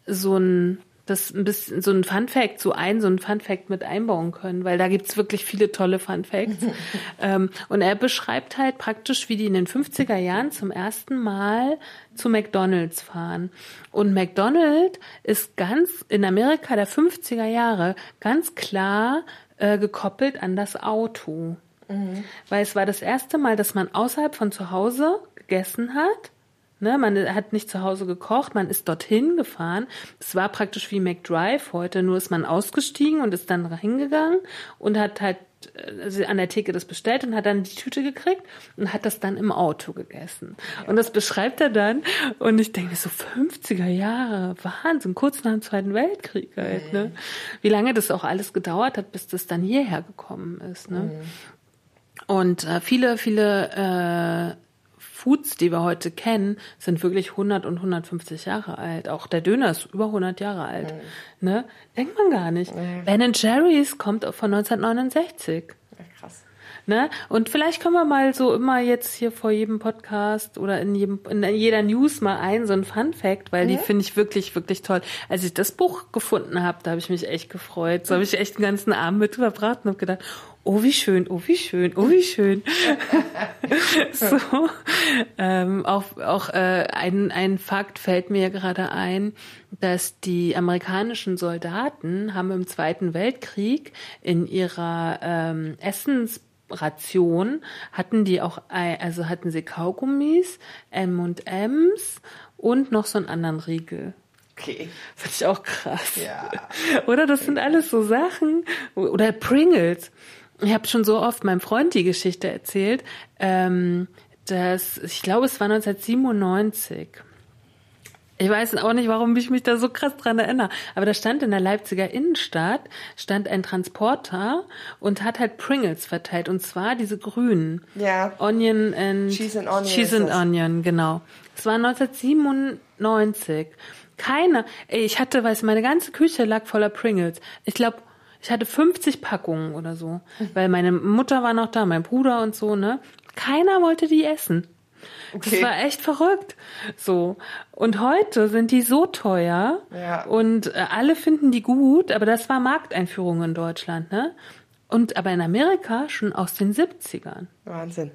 so ein das ein bisschen so ein Fun Fact, so ein, so ein Fun Fact mit einbauen können, weil da gibt's wirklich viele tolle Fun Facts. ähm, und er beschreibt halt praktisch, wie die in den 50er Jahren zum ersten Mal zu McDonalds fahren. Und McDonald's ist ganz in Amerika der 50er Jahre ganz klar äh, gekoppelt an das Auto. Mhm. Weil es war das erste Mal, dass man außerhalb von zu Hause gegessen hat Ne, man hat nicht zu Hause gekocht, man ist dorthin gefahren. Es war praktisch wie McDrive heute, nur ist man ausgestiegen und ist dann hingegangen und hat halt also an der Theke das bestellt und hat dann die Tüte gekriegt und hat das dann im Auto gegessen. Und das beschreibt er dann und ich denke so 50er Jahre, Wahnsinn, kurz nach dem Zweiten Weltkrieg halt, mhm. ne? Wie lange das auch alles gedauert hat, bis das dann hierher gekommen ist, ne? Mhm. Und äh, viele, viele äh, Foods, die wir heute kennen, sind wirklich 100 und 150 Jahre alt. Auch der Döner ist über 100 Jahre alt. Mhm. Ne? Denkt man gar nicht. Mhm. Ben Jerry's kommt von 1969. Ne? Und vielleicht können wir mal so immer jetzt hier vor jedem Podcast oder in, jedem, in jeder News mal ein, so ein Fun Fact, weil mhm. die finde ich wirklich, wirklich toll. Als ich das Buch gefunden habe, da habe ich mich echt gefreut. So habe ich echt den ganzen Abend mit verbracht und habe gedacht, oh wie schön, oh wie schön, oh wie schön. so, ähm, auch auch äh, ein, ein Fakt fällt mir gerade ein, dass die amerikanischen Soldaten haben im Zweiten Weltkrieg in ihrer ähm, Essensration hatten die auch, also hatten sie Kaugummis, M&M's und noch so einen anderen Riegel. Okay. Finde ich auch krass. Ja. Oder das sind alles so Sachen. Oder Pringles ich habe schon so oft meinem Freund die Geschichte erzählt, ähm, dass ich glaube, es war 1997. Ich weiß auch nicht, warum ich mich da so krass dran erinnere. Aber da stand in der Leipziger Innenstadt, stand ein Transporter und hat halt Pringles verteilt. Und zwar diese grünen. Ja. Onion and Cheese and Onion. Cheese and Onion, genau. Es war 1997. Keiner, ey, ich hatte, weiß, meine ganze Küche lag voller Pringles. Ich glaube, ich hatte 50 Packungen oder so, weil meine Mutter war noch da, mein Bruder und so, ne? Keiner wollte die essen. Okay. Das war echt verrückt. So. Und heute sind die so teuer ja. und äh, alle finden die gut, aber das war Markteinführung in Deutschland, ne? Und aber in Amerika schon aus den 70ern. Wahnsinn.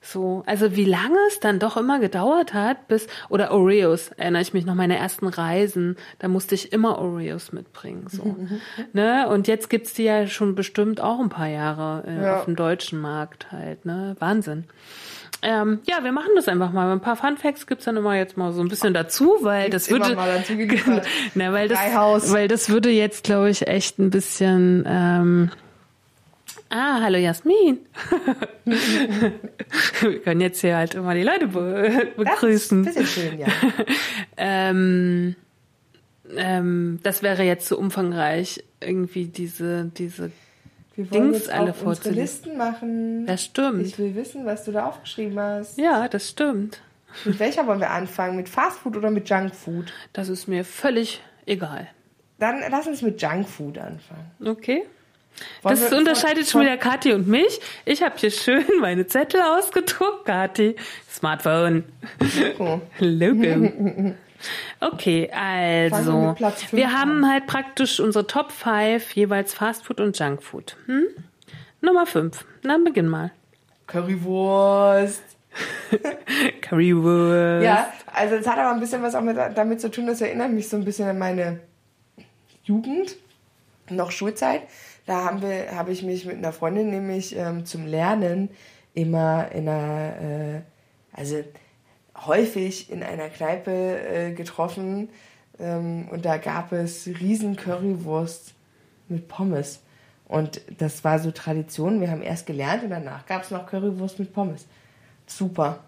So, also wie lange es dann doch immer gedauert hat, bis, oder Oreos, erinnere ich mich noch, meine ersten Reisen, da musste ich immer Oreos mitbringen, so. ne? Und jetzt gibt's die ja schon bestimmt auch ein paar Jahre äh, ja. auf dem deutschen Markt halt, ne? Wahnsinn. Ähm, ja, wir machen das einfach mal. Ein paar Fun Facts gibt's dann immer jetzt mal so ein bisschen dazu, weil gibt's das würde, na, weil das, weil das würde jetzt, glaube ich, echt ein bisschen, ähm, Ah, hallo Jasmin. Wir können jetzt hier halt immer die Leute be begrüßen. Das ist ein bisschen schön, ja. ähm, ähm, das wäre jetzt so umfangreich, irgendwie diese, diese wir wollen Dings jetzt alle unsere Listen machen. Das stimmt. Ich will wissen, was du da aufgeschrieben hast. Ja, das stimmt. Mit welcher wollen wir anfangen? Mit Fastfood oder mit Junkfood? Das ist mir völlig egal. Dann lass uns mit Junkfood anfangen. Okay. Wollen das unterscheidet schon wieder Kathi und mich. Ich habe hier schön meine Zettel ausgedruckt, Kathi. Smartphone. Logo. Logo. Okay, also wir haben halt praktisch unsere Top 5 jeweils Fastfood und Junkfood. Hm? Nummer 5. Na, beginn mal. Currywurst. Currywurst. Ja, also es hat aber ein bisschen was auch mit, damit zu tun, das erinnert mich so ein bisschen an meine Jugend, noch Schulzeit. Da haben wir, habe ich mich mit einer Freundin nämlich ähm, zum Lernen immer in einer, äh, also häufig in einer Kneipe äh, getroffen ähm, und da gab es riesen Currywurst mit Pommes. Und das war so Tradition. Wir haben erst gelernt und danach gab es noch Currywurst mit Pommes. Super.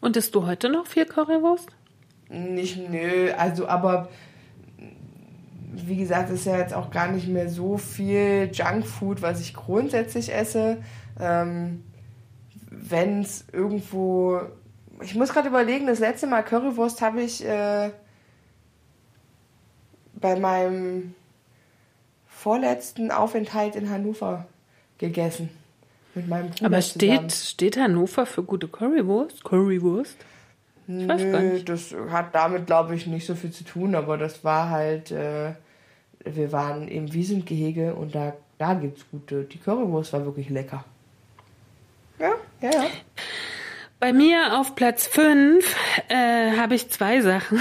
Und isst du heute noch viel Currywurst? Nicht, nö, also aber wie gesagt, ist ja jetzt auch gar nicht mehr so viel Junkfood, was ich grundsätzlich esse. Ähm, Wenn es irgendwo. Ich muss gerade überlegen, das letzte Mal Currywurst habe ich äh, bei meinem vorletzten Aufenthalt in Hannover gegessen. Mit meinem Bruder Aber zusammen. steht, steht Hannover für gute Currywurst? Currywurst? Ich weiß gar Nö, nicht. das hat damit, glaube ich, nicht so viel zu tun, aber das war halt, äh, wir waren im Wiesentgehege und da, da gibt's gute. Die Currywurst war wirklich lecker. Ja, ja, ja. Bei mir auf Platz 5 äh, habe ich zwei Sachen.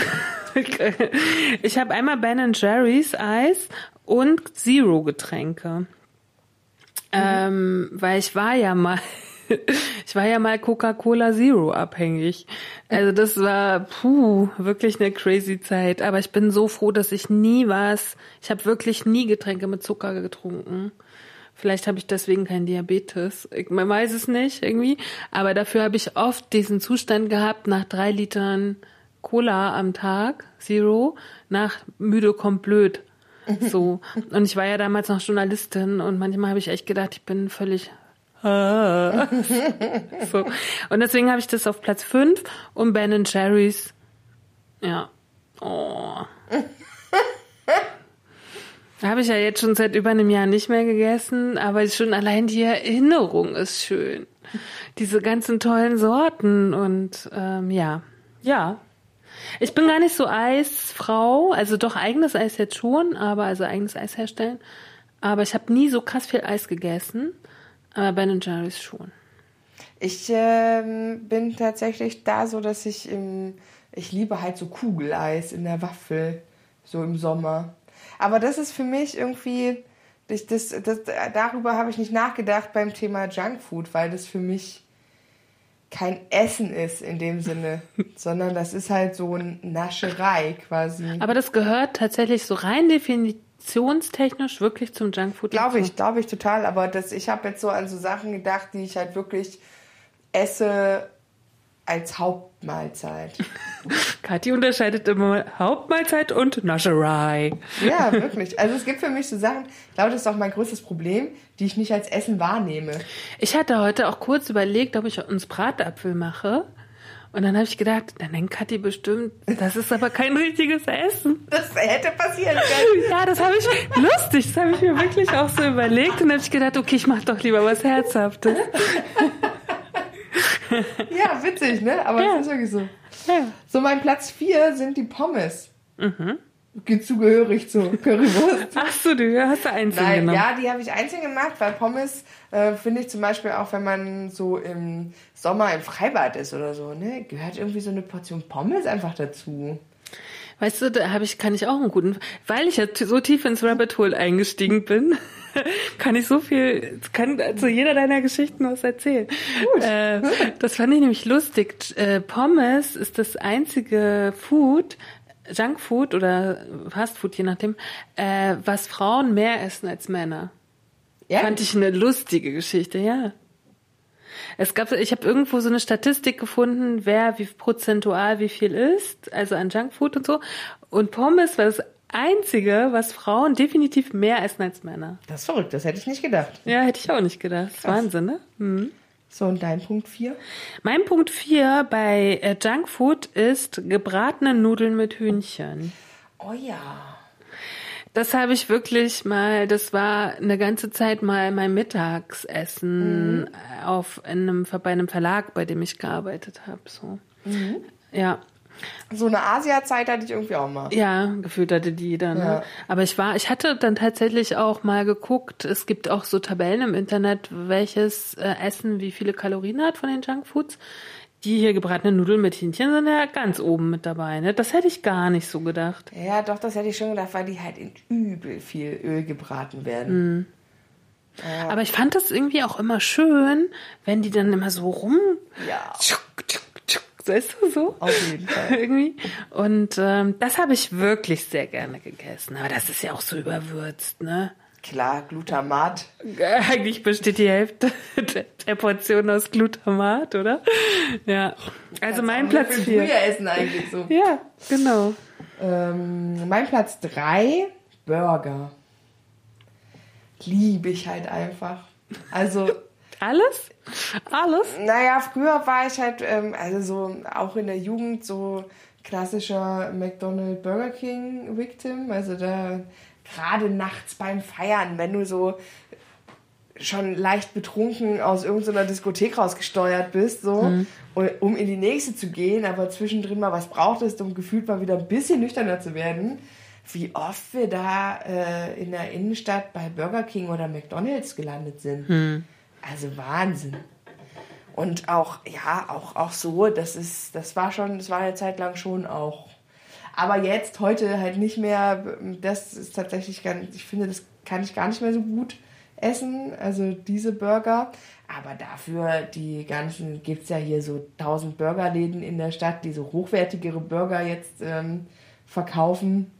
ich habe einmal Ben Jerry's Eis und Zero Getränke. Ähm, weil ich war ja mal, ich war ja mal Coca-Cola Zero abhängig. Also das war, puh, wirklich eine crazy Zeit. Aber ich bin so froh, dass ich nie was, ich habe wirklich nie Getränke mit Zucker getrunken. Vielleicht habe ich deswegen keinen Diabetes. Ich, man weiß es nicht irgendwie. Aber dafür habe ich oft diesen Zustand gehabt, nach drei Litern Cola am Tag, Zero, nach müde kommt blöd. So. Und ich war ja damals noch Journalistin und manchmal habe ich echt gedacht, ich bin völlig. Ah. so. Und deswegen habe ich das auf Platz 5 und Ben Jerry's. Ja. Oh. Habe ich ja jetzt schon seit über einem Jahr nicht mehr gegessen, aber schon allein die Erinnerung ist schön. Diese ganzen tollen Sorten und ähm, ja, ja. Ich bin gar nicht so Eisfrau, also doch eigenes Eis jetzt schon, aber also eigenes Eis herstellen. Aber ich habe nie so krass viel Eis gegessen, aber Ben Jerry's schon. Ich ähm, bin tatsächlich da so, dass ich im, ich liebe halt so Kugeleis in der Waffel, so im Sommer. Aber das ist für mich irgendwie, das, das, das, darüber habe ich nicht nachgedacht beim Thema Junkfood, weil das für mich kein Essen ist in dem Sinne, sondern das ist halt so eine Nascherei quasi. Aber das gehört tatsächlich so rein definitionstechnisch wirklich zum Junkfood. Glaube ich, glaube ich total. Aber das, ich habe jetzt so an so Sachen gedacht, die ich halt wirklich esse als Hauptmahlzeit. Kathi unterscheidet immer Hauptmahlzeit und Nascherei. Ja, wirklich. Also es gibt für mich so Sachen, ich glaube, das ist auch mein größtes Problem, die ich nicht als Essen wahrnehme. Ich hatte heute auch kurz überlegt, ob ich uns Bratapfel mache. Und dann habe ich gedacht, dann denkt Kathi bestimmt, das ist aber kein richtiges Essen. Das hätte passieren können. Ja, das habe ich lustig, das habe ich mir wirklich auch so überlegt und habe ich gedacht, okay, ich mache doch lieber was Herzhaftes. Ja, witzig, ne? Aber Ja. es ist wirklich so. Ja. So, mein Platz 4 sind die Pommes. Geht zugehörig zur Currywurst. Ach so, du hast da einzeln Nein, genommen. ja, die habe ich einzeln gemacht, weil Pommes äh, finde ich zum Beispiel auch, wenn man so im Sommer im Freibad ist oder so, ne, gehört irgendwie so eine Portion Pommes einfach dazu. Weißt du, da habe ich, kann ich auch einen guten, weil ich ja so tief ins Rabbit Hole eingestiegen bin, kann ich so viel, kann zu jeder deiner Geschichten was erzählen. Äh, das fand ich nämlich lustig. Äh, Pommes ist das einzige Food, Junkfood oder Fastfood, je nachdem, äh, was Frauen mehr essen als Männer. Ja, Fand ich eine lustige Geschichte, ja. Es gab, ich habe irgendwo so eine Statistik gefunden, wer wie prozentual wie viel isst, also an Junkfood und so. Und Pommes war das einzige, was Frauen definitiv mehr essen als Männer. das ist verrückt, das hätte ich nicht gedacht. Ja, hätte ich auch nicht gedacht. Das ist Wahnsinn, ne? Hm. So, und dein Punkt 4? Mein Punkt 4 bei äh, Junkfood ist gebratene Nudeln mit Hühnchen. Oh ja. Das habe ich wirklich mal, das war eine ganze Zeit mal mein Mittagsessen äh, auf einem, bei einem Verlag, bei dem ich gearbeitet habe. So. Ja, So eine Asia-Zeit hatte ich irgendwie auch mal. ja, gefühlt hatte die jeder. Ne? Ja. Aber ich war, ich hatte dann tatsächlich auch mal geguckt. Es gibt auch so Tabellen im Internet, welches äh, Essen wie viele Kalorien hat von den Junkfoods. Die hier gebratenen Nudeln mit Hähnchen sind ja ganz oben mit dabei. Ne? Das hätte ich gar nicht so gedacht. Ja, doch, das hätte ich schon gedacht, weil die halt in übel viel Öl gebraten werden. Aber ich fand das irgendwie auch immer schön, wenn die dann immer so rum. Ja, tschuk, tschuk, Weißt du so? auf jeden Fall. irgendwie. Und ähm, das habe ich wirklich sehr gerne gegessen. Aber das ist ja auch so überwürzt, ne? Klar, Glutamat. Eigentlich besteht die Hälfte der Portion aus Glutamat, oder? Ja. Also mein Platz Für 4. früher essen eigentlich so. Ja, genau. Ähm, mein Platz 3, Burger. Liebe ich halt einfach. Also, Alles? Alles? naja, früher war ich halt, ähm, also so auch in der Jugend so klassischer McDonald's Burger King Victim. Also da gerade nachts beim Feiern, wenn du so schon leicht betrunken aus irgendeiner Diskothek rausgesteuert bist, so, und- um in die nächste zu gehen, aber zwischendrin mal was brauchtest, um gefühlt mal wieder ein bisschen nüchterner zu werden, wie oft wir da äh, in der Innenstadt bei Burger King oder McDonalds gelandet sind. Also Wahnsinn. Und auch, ja, auch, auch so, das ist, das war schon, das war eine Zeit lang schon auch. Aber jetzt, heute halt nicht mehr, das ist tatsächlich ganz, ich finde, das kann ich gar nicht mehr so gut essen, also diese Burger. Aber dafür, die ganzen, gibt es ja hier so tausend Burgerläden in der Stadt, die so hochwertigere Burger jetzt ähm, verkaufen.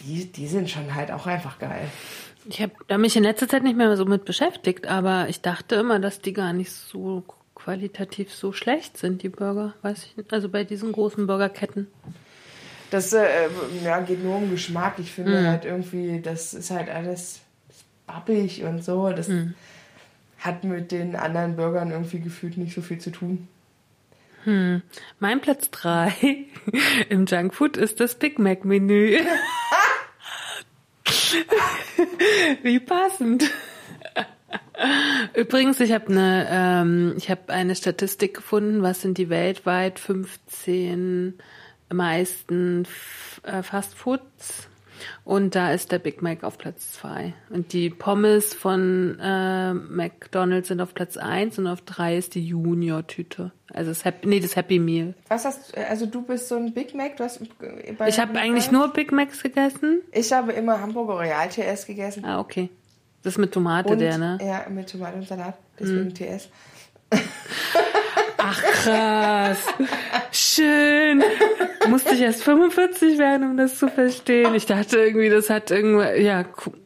Die, die sind schon halt auch einfach geil. Ich habe da mich in letzter Zeit nicht mehr so mit beschäftigt, aber ich dachte immer, dass die gar nicht so qualitativ so schlecht sind, die Burger. Weiß ich nicht. Also bei diesen großen Burgerketten. Das äh, ja, geht nur um Geschmack. Ich finde halt irgendwie, das ist halt alles babbig und so. Das hat mit den anderen Burgern irgendwie gefühlt nicht so viel zu tun. Mein Platz 3 im Junkfood ist das Big Mac Menü. Wie passend. Übrigens, ich habe eine, ähm, ich habe eine Statistik gefunden, was sind die weltweit 15 meisten äh, Fastfoods und da ist der Big Mac auf Platz 2 und die Pommes von äh, McDonald's sind auf Platz 1 und auf 3 ist die Junior Tüte. Also das Happy, nee, das Happy Meal. Was hast also du bist so ein Big Mac? Du hast bei Ich habe eigentlich nur Big Macs gegessen. Ich habe immer Hamburger Real TS gegessen. Ah, okay. Das ist mit Tomate, Und, der, ne? Ja, mit Tomate und Salat. Deswegen TS. Ach, krass. Schön. Musste ich erst 45 werden, um das zu verstehen. Ich dachte irgendwie, das hat irgendwas, ja,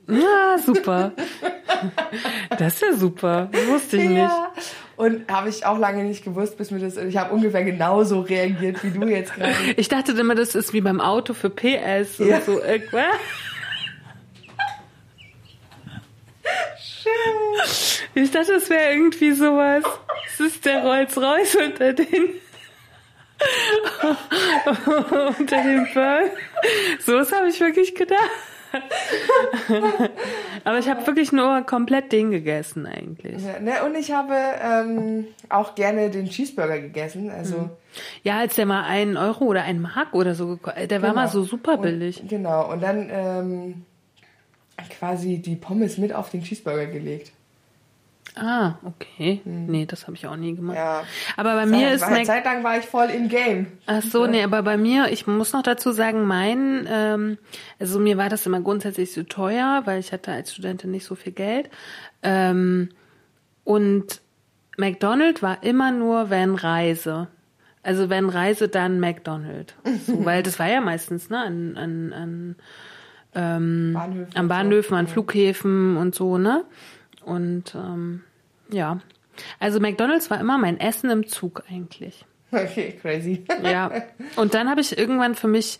ja, super. Das ist ja super. Das wusste ich nicht. Ja. Und habe ich auch lange nicht gewusst, bis mir das. Ich habe ungefähr genauso reagiert wie du jetzt gerade. Ich dachte immer, das ist wie beim Auto für PS und Ja. so irgendwas. Ich dachte, das wäre irgendwie sowas. Es ist der Rolls-Royce unter den unter den Burn. So was habe ich wirklich gedacht. Aber ich habe wirklich nur komplett den gegessen eigentlich. Ja, ne, und ich habe ähm, auch gerne den Cheeseburger gegessen. Also Ja, als der mal einen Euro oder einen Mark oder so, geko- der war Genau. mal so super billig. Und, genau. Und dann ähm, quasi die Pommes mit auf den Cheeseburger gelegt. Ah, okay. Nee, das habe ich auch nie gemacht. Hm. Ja. Aber bei mir Zeit, ist war, Mac Zeit lang war ich voll im Game. Ach so, nee, aber bei mir, ich muss noch dazu sagen, mein, ähm, also mir war das immer grundsätzlich so teuer, weil ich hatte als Studentin nicht so viel Geld. Ähm, und McDonald's war immer nur, wenn Reise. Also wenn Reise, dann McDonald's. So, weil das war ja meistens, ne, an, an, an Bahnhöfen an Bahnhöfen, an Flughäfen und so, ne? Und ähm, ja. Also McDonald's war immer mein Essen im Zug eigentlich. Okay, crazy. Ja. Und dann habe ich irgendwann für mich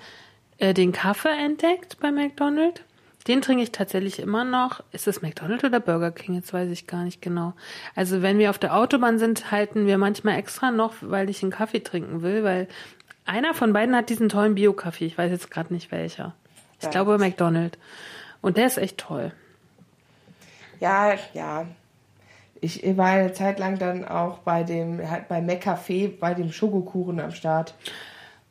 äh, den Kaffee entdeckt bei McDonald's. Den trinke ich tatsächlich immer noch. Ist es McDonald's oder Burger King? Jetzt weiß ich gar nicht genau. Also wenn wir auf der Autobahn sind, halten wir manchmal extra noch, weil ich einen Kaffee trinken will, weil einer von beiden hat diesen tollen Bio-Kaffee. Ich weiß jetzt gerade nicht welcher. Ich glaube McDonald's. Und der ist echt toll. Ja, ja. Ich war eine Zeit lang dann auch bei dem, halt bei McCafé, bei dem Schokokuchen am Start.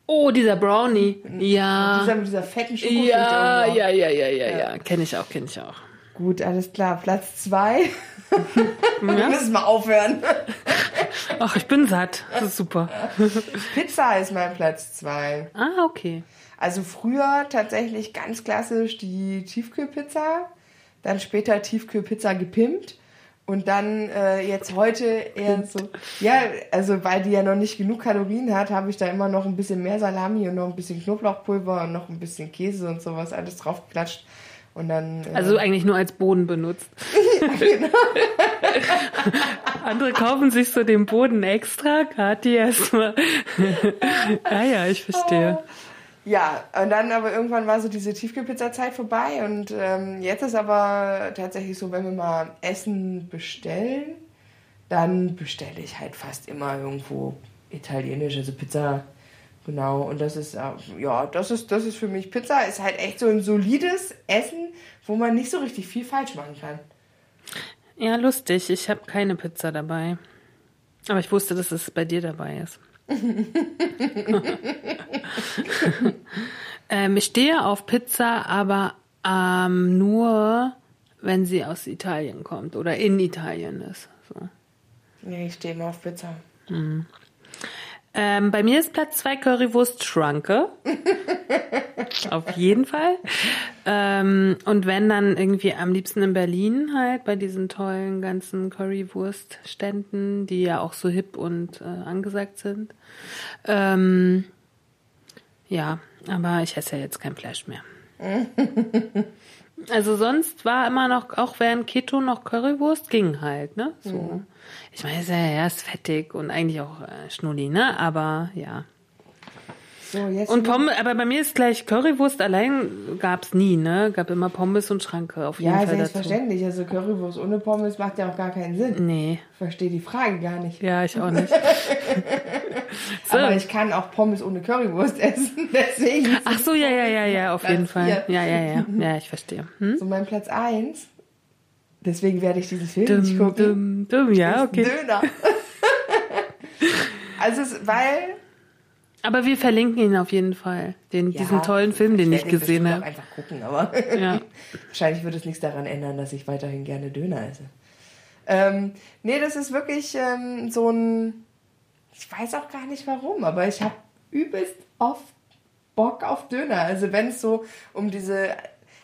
Oh, dieser Brownie. Ja. Dieser mit dieser fetten Schokoschicht Ja, ja, ja, ja, ja, ja. Kenne ich auch, kenne ich auch. Gut, alles klar. Platz zwei. Wir müssen mal aufhören. Ach, ich bin satt. Das ist super. Pizza ist mein Platz zwei. Ah, okay. Also früher tatsächlich ganz klassisch die Tiefkühlpizza, dann später Tiefkühlpizza gepimpt und dann äh, jetzt heute eher so, ja, also weil die ja noch nicht genug Kalorien hat, habe ich da immer noch ein bisschen mehr Salami und noch ein bisschen Knoblauchpulver und noch ein bisschen Käse und sowas alles draufgeklatscht Und dann. Äh, Also eigentlich nur als Boden benutzt. genau. Andere kaufen sich so den Boden extra, Kathi erstmal. ah ja, ich verstehe. Ja, und dann aber irgendwann war so diese Tiefkühlpizza-Zeit vorbei und ähm, jetzt ist aber tatsächlich so, wenn wir mal Essen bestellen, dann bestelle ich halt fast immer irgendwo italienisch, also Pizza. Genau, und das ist, äh, ja, das ist, das ist für mich, Pizza ist halt echt so ein solides Essen, wo man nicht so richtig viel falsch machen kann. Ja, lustig. Ich habe keine Pizza dabei. Aber ich wusste, dass es bei dir dabei ist. ähm, ich stehe auf Pizza, aber ähm, nur, wenn sie aus Italien kommt oder in Italien ist. So. Nee, ich stehe immer auf Pizza. Ähm, bei mir ist Platz 2 Currywurst Schranke. Auf jeden Fall. Ähm, und wenn dann irgendwie am liebsten in Berlin halt bei diesen tollen ganzen Currywurstständen, die ja auch so hip und äh, angesagt sind. Ähm, ja, aber ich esse ja jetzt kein Fleisch mehr. Also sonst war immer noch, auch während Keto noch Currywurst, ging halt, ne? So. Ich meine, ist ja erst fettig und eigentlich auch äh, Schnulli, ne? Aber ja. So. Und Pommes, aber bei mir ist gleich Currywurst allein gab's nie, ne? Gab immer Pommes und Schranke auf jeden ja, Fall dazu. selbstverständlich. Also Currywurst ohne Pommes macht ja auch gar keinen Sinn. Nee, Ich verstehe die Frage gar nicht. ja, ich auch nicht. so. Aber ich kann auch Pommes ohne Currywurst essen. Deswegen. ist Ach so, ja, ja, ja, ja, auf Platz jeden Fall. vier. Ja, ja, ja. Ja, ich verstehe. Hm? So mein Platz 1. Deswegen werde ich diesen Film nicht Dumm, gucken. dumm, dumm, ja, okay. Döner. also, es, weil. Aber wir verlinken ihn auf jeden Fall. Den, Ja, diesen tollen Film, den ich gesehen habe. einfach gucken, aber Ja. wahrscheinlich wird es nichts daran ändern, dass ich weiterhin gerne Döner esse. Ähm, nee, das ist wirklich ähm, so ein. Ich weiß auch gar nicht warum, aber ich habe übelst oft Bock auf Döner. Also wenn es so um diese.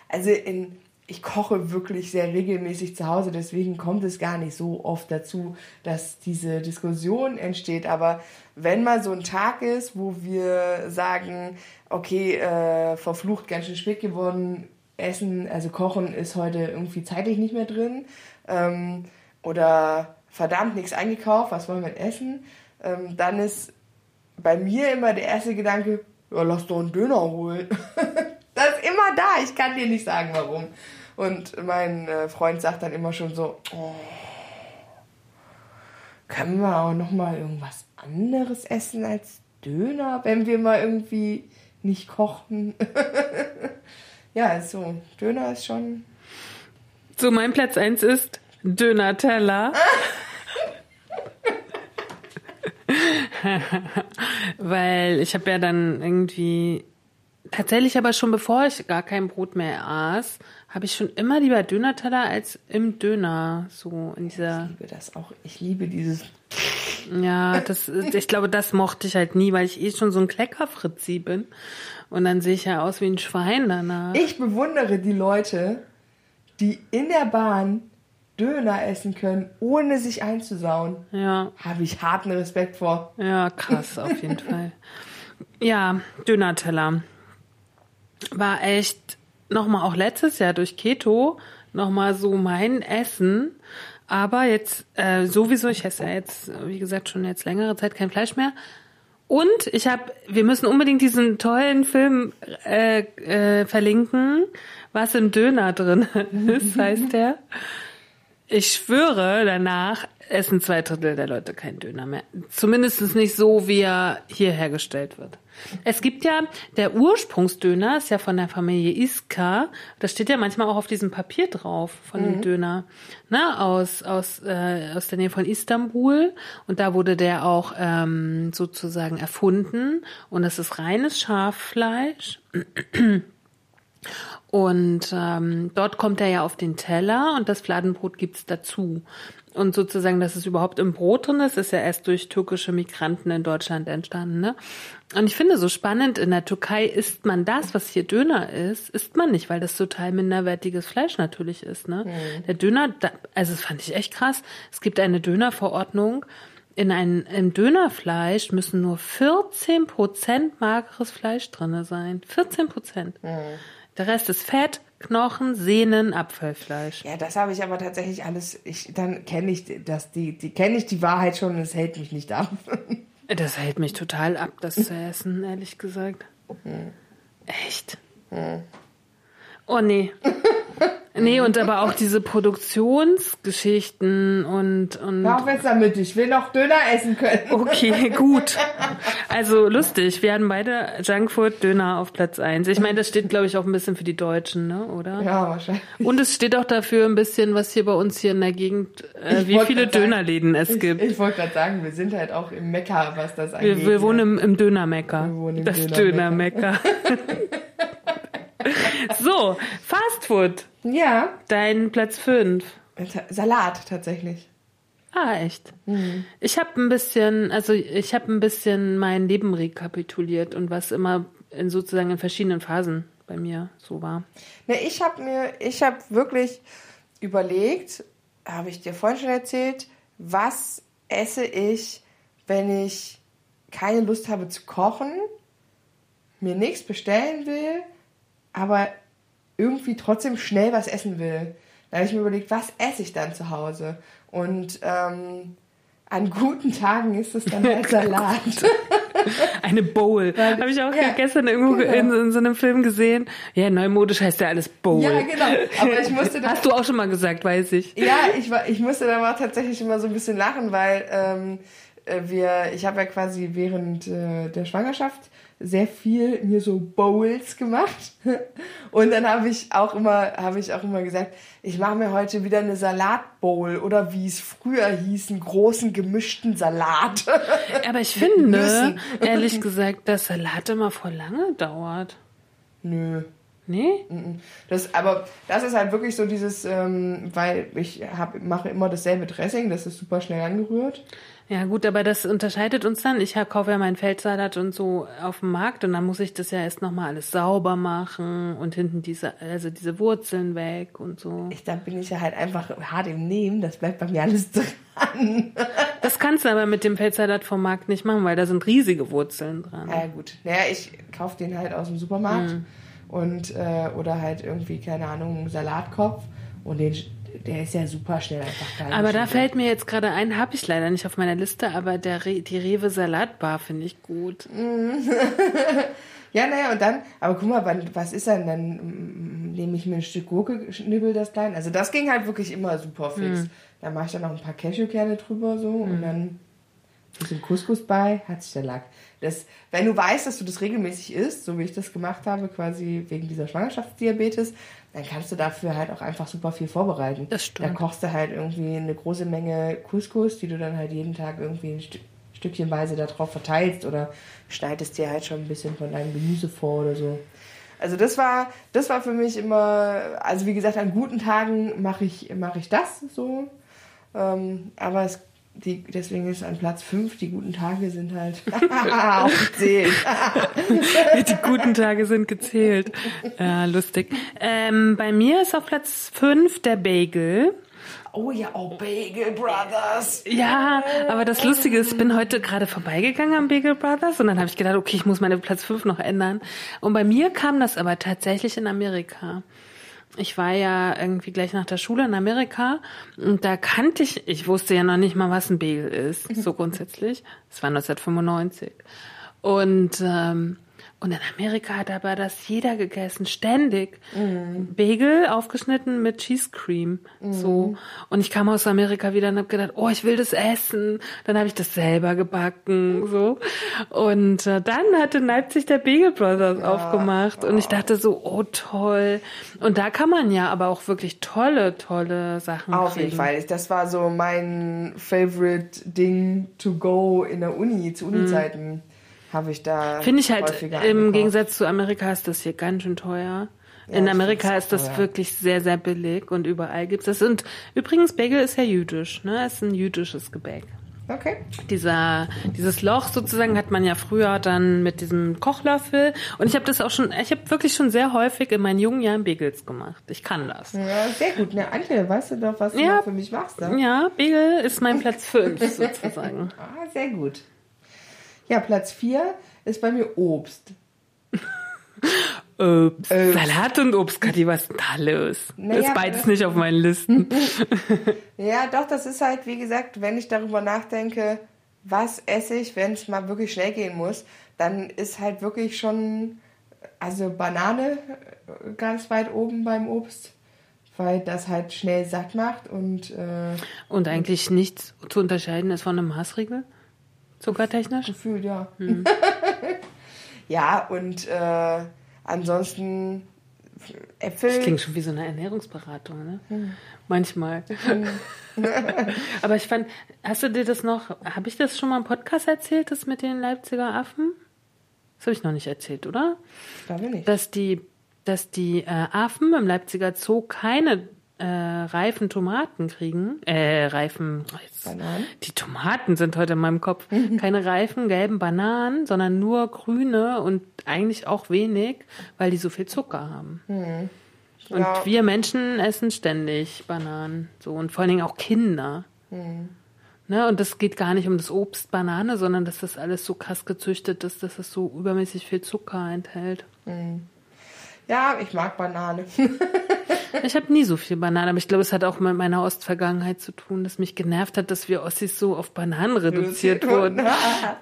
Also in. Ich koche wirklich sehr regelmäßig zu Hause, deswegen kommt es gar nicht so oft dazu, dass diese Diskussion entsteht. Aber wenn mal so ein Tag ist, wo wir sagen, okay, äh, verflucht ganz schön spät geworden, Essen, also Kochen ist heute irgendwie zeitlich nicht mehr drin, ähm, oder verdammt nichts eingekauft, was wollen wir denn essen, ähm, dann ist bei mir immer der erste Gedanke, ja, lass doch einen Döner holen. das ist immer da, ich kann dir nicht sagen, warum. Und mein äh, Freund sagt dann immer schon so, oh, können wir auch noch mal irgendwas anderes essen als Döner, wenn wir mal irgendwie nicht kochen? ja, so, Döner ist schon So, mein Platz 1 ist Döner-Teller. Weil ich habe ja dann irgendwie tatsächlich aber schon bevor ich gar kein Brot mehr aß, habe ich schon immer lieber Döner-Teller als im Döner so in dieser Ich liebe das auch. Ich liebe dieses. ja, das ich glaube, das mochte ich halt nie, weil ich eh schon so ein Kleckerfritzi bin und dann sehe ich ja aus wie ein Schwein danach. Ich bewundere die Leute, die in der Bahn Döner essen können, ohne sich einzusauen. Ja. Habe ich harten Respekt vor. Ja, krass, auf jeden Fall. Ja, Döner-Teller. War echt nochmal auch letztes Jahr durch Keto nochmal so mein Essen. Aber jetzt äh, sowieso, ich esse ja jetzt, wie gesagt, schon jetzt längere Zeit kein Fleisch mehr. Und ich habe, wir müssen unbedingt diesen tollen Film äh, äh, verlinken, was im Döner drin ist, heißt der. Ich schwöre, danach essen zwei Drittel der Leute keinen Döner mehr. Zumindest nicht so, wie er hier hergestellt wird. Es gibt ja, der Ursprungsdöner ist ja von der Familie Iska. Das steht ja manchmal auch auf diesem Papier drauf von dem Döner. Ne, aus, aus, äh, aus der Nähe von Istanbul. Und da wurde der auch ähm, sozusagen erfunden. Und das ist reines Schaffleisch. Und ähm, dort kommt er ja auf den Teller und das Fladenbrot gibt's dazu. Und sozusagen, dass es überhaupt im Brot drin ist, ist ja erst durch türkische Migranten in Deutschland entstanden. Ne? Und ich finde so spannend, in der Türkei isst man das, was hier Döner ist, isst man nicht, weil das total minderwertiges Fleisch natürlich ist. Ne? Der Döner, also das fand ich echt krass. Es gibt eine Dönerverordnung, in ein, im Dönerfleisch müssen nur 14 Prozent mageres Fleisch drinne sein. 14 Prozent. Der Rest ist Fett, Knochen, Sehnen, Abfallfleisch. Ja, das habe ich aber tatsächlich alles. Ich, dann kenne ich das, die, die kenne ich die Wahrheit schon und es hält mich nicht ab. Das hält mich total ab, das zu essen, ehrlich gesagt. Echt? Oh nee. Nee, und aber auch diese Produktionsgeschichten und, und auf jetzt damit, ich will noch Döner essen können. Okay, gut. Also lustig. Wir hatten beide Junkfood Döner auf Platz 1. Ich meine, das steht, glaube ich, auch ein bisschen für die Deutschen, ne? oder? Ja, wahrscheinlich. Und es steht auch dafür ein bisschen, was hier bei uns hier in der Gegend, äh, wie viele grad sagen, Dönerläden es Ich, gibt. ich wollte gerade sagen, wir sind halt auch im Mekka, was das angeht. wir, wir wohnen im, im Dönermecker. Wir wohnen im Das Dönermecker. Dönermecker. so, Fastfood. Ja, Dein Platz 5. Ta- Salat tatsächlich. Ah, echt. Mhm. Ich habe ein bisschen, also ich habe ein bisschen mein Leben rekapituliert und was immer in sozusagen in verschiedenen Phasen bei mir so war. Ne, ich habe mir, ich habe wirklich überlegt, habe ich dir vorhin schon erzählt, was esse ich, wenn ich keine Lust habe zu kochen, mir nichts bestellen will, aber irgendwie trotzdem schnell was essen will. Da habe ich mir überlegt, was esse ich dann zu Hause? Und ähm, an guten Tagen ist es dann halt Salat. Eine Bowl. Habe ich auch ja, gestern irgendwo genau. in, in so einem Film gesehen. Ja, neumodisch heißt ja alles Bowl. ja, genau. Aber ich musste da Hast du auch schon mal gesagt, weiß ich. Ja, ich, war, ich musste da mal tatsächlich immer so ein bisschen lachen, weil ähm, äh, wir, ich habe ja quasi während äh, der Schwangerschaft sehr viel mir so Bowls gemacht und dann habe ich auch immer habe ich auch immer gesagt, ich mache mir heute wieder eine Salatbowl oder wie es früher hieß, einen großen gemischten Salat. Aber ich finde, ehrlich gesagt, dass Salat immer voll lange dauert. Nö. Nee? Das, aber das ist halt wirklich so dieses, ähm, weil ich hab, mache immer dasselbe Dressing, das ist super schnell angerührt. Ja gut, aber das unterscheidet uns dann. Ich kaufe ja meinen Feldsalat und so auf dem Markt und dann muss ich das ja erst nochmal alles sauber machen und hinten diese, also diese Wurzeln weg und so. Ich, da bin ich ja halt einfach hart im Nehmen, das bleibt bei mir alles dran. Das kannst du aber mit dem Feldsalat vom Markt nicht machen, weil da sind riesige Wurzeln dran. Ja gut, naja, ich kaufe den halt aus dem Supermarkt und äh, oder halt irgendwie, keine Ahnung, einen Salatkopf und den, der ist ja super schnell einfach geil. Aber da geschnitten. fällt mir jetzt gerade ein, habe ich leider nicht auf meiner Liste, aber der Re die Rewe Salatbar finde ich gut. Ja, naja, und dann, aber guck mal, wann, was ist dann? Dann mm, nehme ich mir ein Stück Gurke, schnibbel das klein. Also das ging halt wirklich immer super fix. Da mache ich dann noch ein paar Cashewkerne drüber so und dann ein bisschen Couscous bei, hat sich der Lack. Das, wenn du weißt, dass du das regelmäßig isst, so wie ich das gemacht habe, quasi wegen dieser Schwangerschaftsdiabetes, dann kannst du dafür halt auch einfach super viel vorbereiten. Das stimmt. Da kochst du halt irgendwie eine große Menge Couscous, die du dann halt jeden Tag irgendwie ein Stück Stückchenweise da drauf verteilst oder schneidest dir halt schon ein bisschen von deinem Gemüse vor oder so. Also das war, das war für mich immer, also wie gesagt, an guten Tagen mache ich, mache ich das so. Ähm, aber es, die, deswegen ist an Platz 5, die guten Tage sind halt aufgezählt. Die guten Tage sind gezählt. Ja, lustig. Ähm, bei mir ist auf Platz 5 der Bagel. Oh ja, oh Bagel Brothers. Ja, aber das Lustige ist, ich bin heute gerade vorbeigegangen am Bagel Brothers und dann habe ich gedacht, okay, ich muss meine Platz 5 noch ändern. Und bei mir kam das aber tatsächlich in Amerika. Ich war ja irgendwie gleich nach der Schule in Amerika und da kannte ich, ich wusste ja noch nicht mal, was ein Bagel ist, so grundsätzlich. Es war 1995. Und, ähm, und in Amerika hat aber das jeder gegessen, ständig. Bagel aufgeschnitten mit Cheese Cream. So. Und ich kam aus Amerika wieder und habe gedacht, oh, ich will das essen. Dann habe ich das selber gebacken. So. Und äh, dann hatte Leipzig der Bagel Brothers aufgemacht. Und ich dachte so, oh toll. Und da kann man ja aber auch wirklich tolle, tolle Sachen Auf kriegen. jeden Fall. Das war so mein favorite Ding to go in der Uni, zu Uni-Zeiten. Habe ich da. Finde ich halt, im eingekauft. Gegensatz zu Amerika ist das hier ganz schön teuer. In ich Amerika ist das teuer. wirklich sehr, sehr billig und überall gibt's das. Und übrigens, Bagel ist ja jüdisch, ne? Ist ein jüdisches Gebäck. Okay. Dieser, dieses Loch sozusagen hat man ja früher dann mit diesem Kochlöffel. Und ich habe das auch schon, ich habe wirklich schon sehr häufig in meinen jungen Jahren Bagels gemacht. Ich kann das. Ja, sehr gut. Ne, Antje, weißt du doch, was du Ja. noch für mich machst, ne? Ja, Bagel ist mein Platz 5 sozusagen. Ah, sehr gut. Ja, Platz 4 ist bei mir Obst. Obst. Obst. Salat und Obst, Kathi, was ist da los? Naja, ist beides äh, nicht auf meinen Listen. Ja, doch, das ist halt, wie gesagt, wenn ich darüber nachdenke, was esse ich, wenn es mal wirklich schnell gehen muss, dann ist halt wirklich schon, also Banane äh, ganz weit oben beim Obst, weil das halt schnell satt macht und äh, Und eigentlich nichts zu unterscheiden ist von einem Maßriegel? Zuckertechnisch? Gefühl, ja. Hm. ja, und äh, ansonsten Äpfel. Das klingt schon wie so eine Ernährungsberatung, ne? Hm. Manchmal. Aber ich fand, hast du dir das noch, habe ich das schon mal im Podcast erzählt, das mit den Leipziger Affen? Das habe ich noch nicht erzählt, oder? Da will ich. Dass die, dass die äh, Affen im Leipziger Zoo keine äh, reifen Tomaten kriegen. Äh, reifen. Jetzt, Bananen? Die Tomaten sind heute in meinem Kopf. Keine reifen gelben Bananen, sondern nur grüne und eigentlich auch wenig, weil die so viel Zucker haben. Und Ja. wir Menschen essen ständig Bananen. So und vor allen Dingen auch Kinder. Hm. Ne, und das geht gar nicht um das Obst Banane, sondern dass das alles so krass gezüchtet ist, dass es so übermäßig viel Zucker enthält. Ja, ich mag Banane. Ich habe nie so viel Banane, aber ich glaube, es hat auch mit meiner Ostvergangenheit zu tun, dass mich genervt hat, dass wir Ossis so auf Bananen reduziert wurden.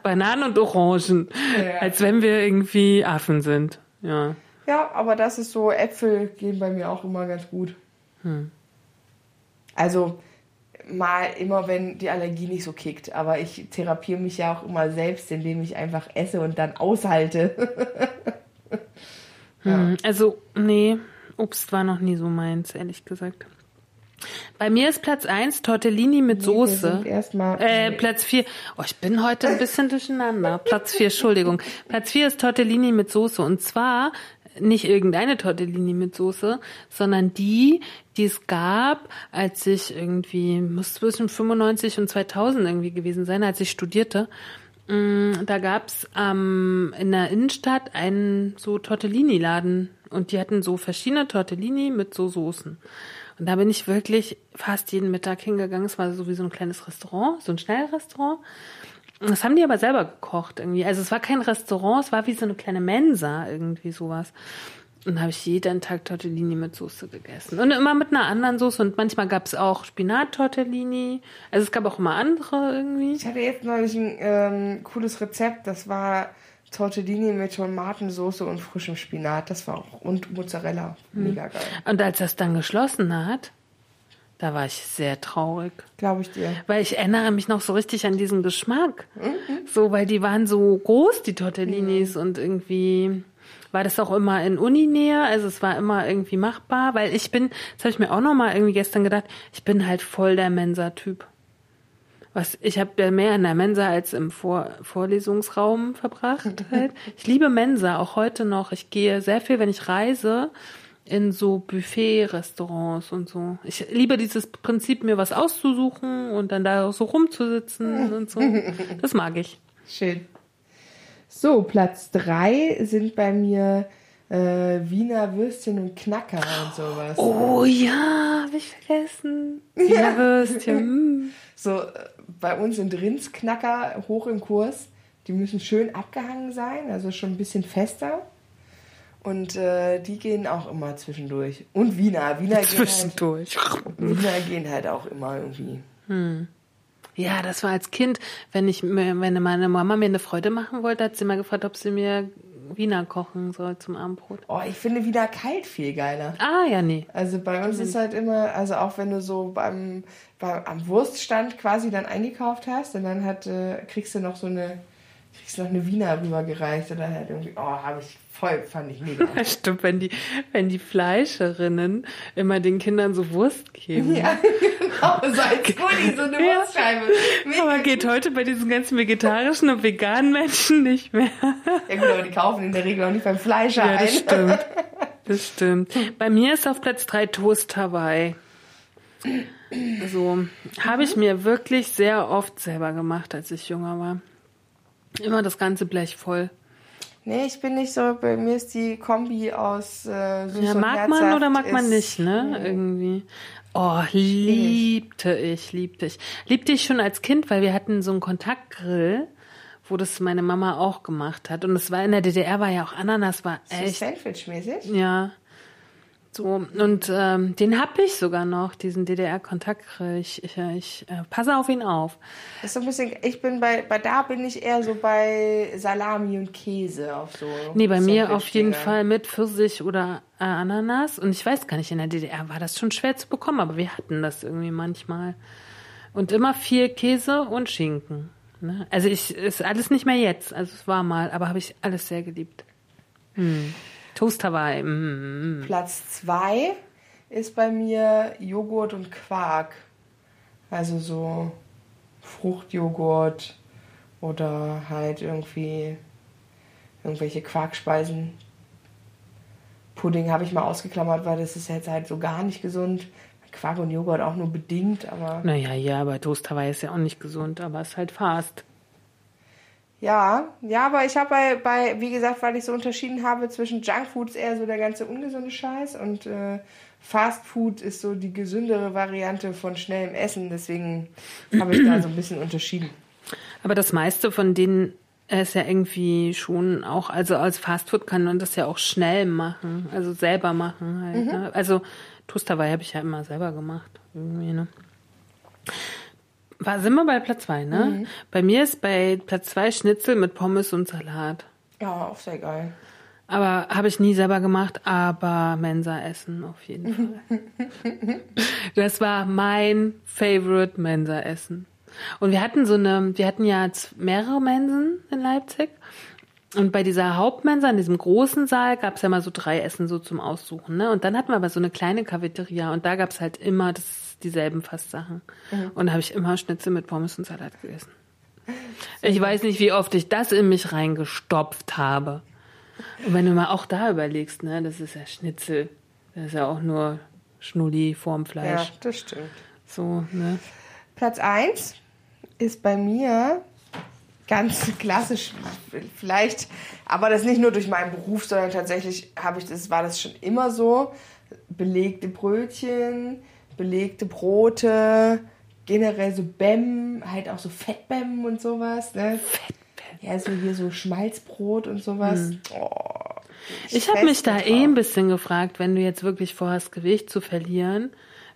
Bananen und Orangen. Ja. Als wenn wir irgendwie Affen sind. Ja. ja, aber das ist so, Äpfel gehen bei mir auch immer ganz gut. Also mal immer, wenn die Allergie nicht so kickt. Aber ich therapiere mich ja auch immer selbst, indem ich einfach esse und dann aushalte. Hm, Also, nee, Obst war noch nie so meins, ehrlich gesagt. Bei mir ist Platz 1 Tortellini mit Soße. Erstmal. Äh, Platz 4. Oh, ich bin heute ein bisschen durcheinander. Platz 4, Entschuldigung. Platz 4 ist Tortellini mit Soße. Und zwar nicht irgendeine Tortellini mit Soße, sondern die, die es gab, als ich irgendwie, muss zwischen 95 und 2000 irgendwie gewesen sein, als ich studierte. Mm, Da gab's ähm, in der Innenstadt einen so Tortellini-Laden und die hatten so verschiedene Tortellini mit so Soßen. Und da bin ich wirklich fast jeden Mittag hingegangen. Es war so wie so ein kleines Restaurant, so ein Schnellrestaurant. Das haben die aber selber gekocht irgendwie. Also es war kein Restaurant, es war wie so eine kleine Mensa, irgendwie sowas. Und da habe ich jeden Tag Tortellini mit Soße gegessen. Und immer mit einer anderen Soße. Und manchmal gab es auch Spinat-Tortellini. Also es gab auch immer andere irgendwie. Ich hatte jetzt neulich ein ähm, cooles Rezept. Das war Tortellini mit Tomatensauce und frischem Spinat. Das war auch. Und Mozzarella. Mega geil. Und als das dann geschlossen hat, da war ich sehr traurig. Glaube ich dir. Weil ich erinnere mich noch so richtig an diesen Geschmack. So, weil die waren so groß, die Tortellinis, und irgendwie war das auch immer in Uninähe, also es war immer irgendwie machbar, weil ich bin, das habe ich mir auch noch mal irgendwie gestern gedacht, ich bin halt voll der Mensa-Typ. Was, ich habe ja mehr in der Mensa als im Vor Vorlesungsraum verbracht. Halt. Ich liebe Mensa, auch heute noch. Ich gehe sehr viel, wenn ich reise, in so Buffet-Restaurants und so. Ich liebe dieses Prinzip, mir was auszusuchen und dann da so rumzusitzen und so. Das mag ich. Schön. So, Platz drei sind bei mir äh, Wiener Würstchen und Knacker und sowas. Oh ja, hab ich vergessen. Ja, Würstchen. mm. So, äh, bei uns sind Rindsknacker hoch im Kurs. Die müssen schön abgehangen sein, also schon ein bisschen fester. Und äh, die gehen auch immer zwischendurch. Und Wiener. Wiener gehen, halt, Zwischendurch. Wiener gehen halt auch immer irgendwie. Ja, das war als Kind, wenn ich wenn meine Mama mir eine Freude machen wollte, hat sie mal gefragt, ob sie mir Wiener kochen soll zum Abendbrot. Oh, ich finde Wiener kalt viel geiler. Ah, ja, nee. Also bei uns ist halt immer, also auch wenn du so beim, beim am Wurststand quasi dann eingekauft hast und dann hat, äh, kriegst du noch so eine, kriegst noch eine Wiener rübergereicht oder halt irgendwie, oh, habe ich voll, fand ich mega. Stimmt, wenn die, wenn die Fleischerinnen immer den Kindern so Wurst geben. ja, genau, so als Goodie, so eine Ja. Wurstscheibe. Mega Aber geht heute bei diesen ganzen vegetarischen und veganen Menschen nicht mehr. Ja gut, aber die kaufen in der Regel auch nicht beim Fleischer Ja, das ein. stimmt. Das stimmt. Bei mir ist auf Platz drei Toast Hawaii. So, habe ich mir wirklich sehr oft selber gemacht, als ich jünger war. Immer das ganze Blech voll. Nee, ich bin nicht so, bei mir ist die Kombi aus äh, süß Ja, und mag man herzhaft oder mag man nicht, ne? Irgendwie. Oh, liebte ich, liebte ich. Liebte ich schon als Kind, weil wir hatten so einen Kontaktgrill, wo das meine Mama auch gemacht hat. Und es war in der DDR war ja auch Ananas, war So echt. Sandwich-mäßig? Ja. So, und ähm, den hab ich sogar noch, diesen DDR-Kontakt. Ich, ich, ich äh, passe auf ihn auf. Das ist so ein bisschen, ich bin bei, bei da bin ich eher so bei Salami und Käse auf so. Nee, bei mir auf jeden. Fall mit Pfirsich oder äh, Ananas. Und ich weiß gar nicht, in der DDR war das schon schwer zu bekommen, aber wir hatten das irgendwie manchmal. Und immer viel Käse und Schinken. Ne? Also ich ist alles nicht mehr jetzt. Also es war mal, aber habe ich alles sehr geliebt. Hm. Toast Hawaii. Mm, mm. Platz zwei ist bei mir Joghurt und Quark. Also so Fruchtjoghurt oder halt irgendwie irgendwelche Quarkspeisen. Pudding habe ich mal ausgeklammert, weil das ist jetzt halt so gar nicht gesund. Quark und Joghurt auch nur bedingt, aber Naja, ja, aber Toast Hawaii ist ja auch nicht gesund, aber es ist halt fast. Ja, ja, aber ich habe bei, bei, wie gesagt, weil ich so unterschieden habe zwischen Junkfood ist eher so der ganze ungesunde Scheiß und äh, Fast Food ist so die gesündere Variante von schnellem Essen. Deswegen habe ich da so ein bisschen unterschieden. Aber das meiste von denen ist ja irgendwie schon auch, also als Fastfood kann man das ja auch schnell machen, also selber machen halt. Ne? Also Toast Hawaii habe ich ja immer selber gemacht. Irgendwie, ne? War, sind wir bei Platz zwei, ne? Bei mir ist bei Platz zwei Schnitzel mit Pommes und Salat. Ja, auch sehr geil. Aber habe ich nie selber gemacht, aber Mensa essen auf jeden Fall. das war mein Favorite Mensa essen. Und wir hatten so eine, wir hatten ja mehrere Mensen in Leipzig. Und bei dieser Hauptmensa, in diesem großen Saal, gab es ja mal so drei Essen so zum Aussuchen. Ne? Und dann hatten wir aber so eine kleine Cafeteria und da gab es halt immer das, dieselben fast Sachen. Und da habe ich immer Schnitzel mit Pommes und Salat gegessen. Ich weiß nicht, wie oft ich das in mich reingestopft habe. Und wenn du mal auch da überlegst, ne, das ist ja Schnitzel. Das ist ja auch nur Schnulli vorm Ja, Fleisch. das stimmt. So, ne? Platz 1 ist bei mir ganz klassisch, vielleicht, aber das nicht nur durch meinen Beruf, sondern tatsächlich habe ich das, war das schon immer so. Belegte Brötchen, belegte Brote, generell so Bäm, halt auch so Fettbäm und sowas, ne? Fettbäm. Ja, so hier so Schmalzbrot und sowas. Oh, Ich habe mich da feste eh ein drauf. bisschen gefragt, wenn du jetzt wirklich vorhast, Gewicht zu verlieren,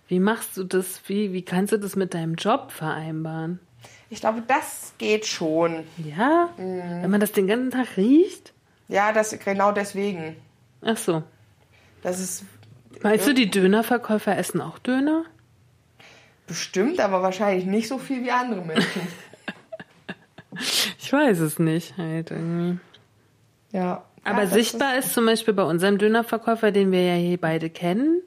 wie machst du das, wie, wie kannst du das mit deinem Job vereinbaren? Ich glaube, das geht schon. Ja? Wenn man das den ganzen Tag riecht? Ja, das genau deswegen. Ach so. Das ist Meinst du, die Dönerverkäufer essen auch Döner? bestimmt, aber wahrscheinlich nicht so viel wie andere Menschen. Ich weiß es nicht, halt irgendwie. Ja. Aber ja, sichtbar ist zum Beispiel bei unserem Dönerverkäufer, den wir ja hier beide kennen,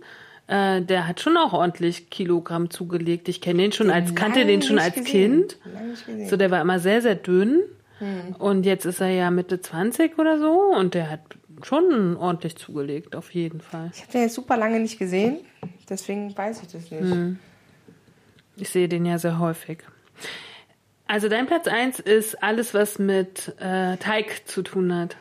äh, der hat schon auch ordentlich Kilogramm zugelegt. Ich kenne den schon als, kannte den schon als gesehen. Kind. So, der war immer sehr, sehr dünn. Und jetzt ist er ja Mitte 20 oder so und der hat schon ordentlich zugelegt, auf jeden Fall. Ich habe den jetzt super lange nicht gesehen, deswegen weiß ich das nicht. Hm. Ich sehe den ja sehr häufig. Also dein Platz 1 ist alles, was mit äh, Teig zu tun hat.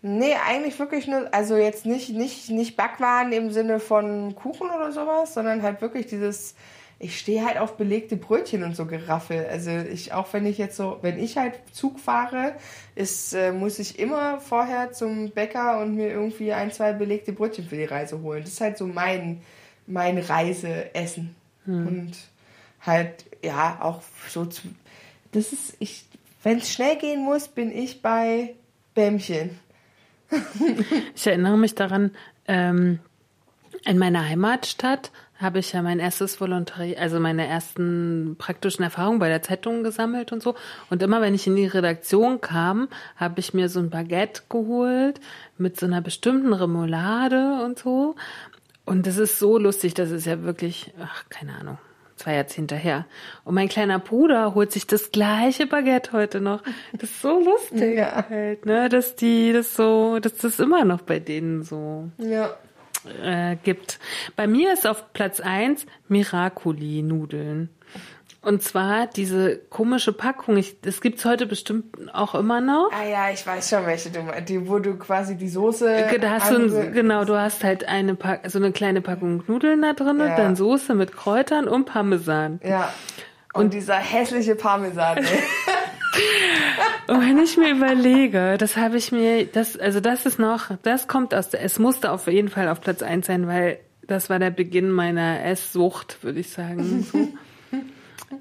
Nee, eigentlich wirklich nur, also jetzt nicht, nicht, nicht Backwaren im Sinne von Kuchen oder sowas, sondern halt wirklich dieses, ich stehe halt auf belegte Brötchen und so Geraffel. Also ich, auch wenn ich jetzt so, wenn ich halt Zug fahre, ist, äh, muss ich immer vorher zum Bäcker und mir irgendwie ein, zwei belegte Brötchen für die Reise holen. Das ist halt so mein, mein Reiseessen. Und halt, ja, auch so zu, das ist, ich, wenn es schnell gehen muss, bin ich bei Bämmchen. Ich erinnere mich daran, ähm, in meiner Heimatstadt habe ich ja mein erstes Volontariat, also meine ersten praktischen Erfahrungen bei der Zeitung gesammelt und so. Und immer wenn ich in die Redaktion kam, habe ich mir so ein Baguette geholt mit so einer bestimmten Remoulade und so. Und das ist so lustig, das ist ja wirklich, ach, keine Ahnung, zwei Jahrzehnte her. Und mein kleiner Bruder holt sich das gleiche Baguette heute noch. Das ist so lustig Ja. halt, ne, dass die das so, dass das immer noch bei denen so Ja. Äh, gibt. Bei mir ist auf Platz eins Miracoli-Nudeln. Und zwar diese komische Packung, ich, das gibt's heute bestimmt auch immer noch. Ah ja, ich weiß schon, welche du meinst. Die, wo du quasi die Soße. Da hast du genau, du hast halt eine Pack, so eine kleine Packung Nudeln da drin, Ja. dann Soße mit Kräutern und Parmesan. Ja. Und, dieser hässliche Parmesan. Und wenn ich mir überlege, das habe ich mir, das, also das ist noch, das kommt aus der, es musste auf jeden Fall auf Platz eins sein, weil das war der Beginn meiner Esssucht, würde ich sagen. So.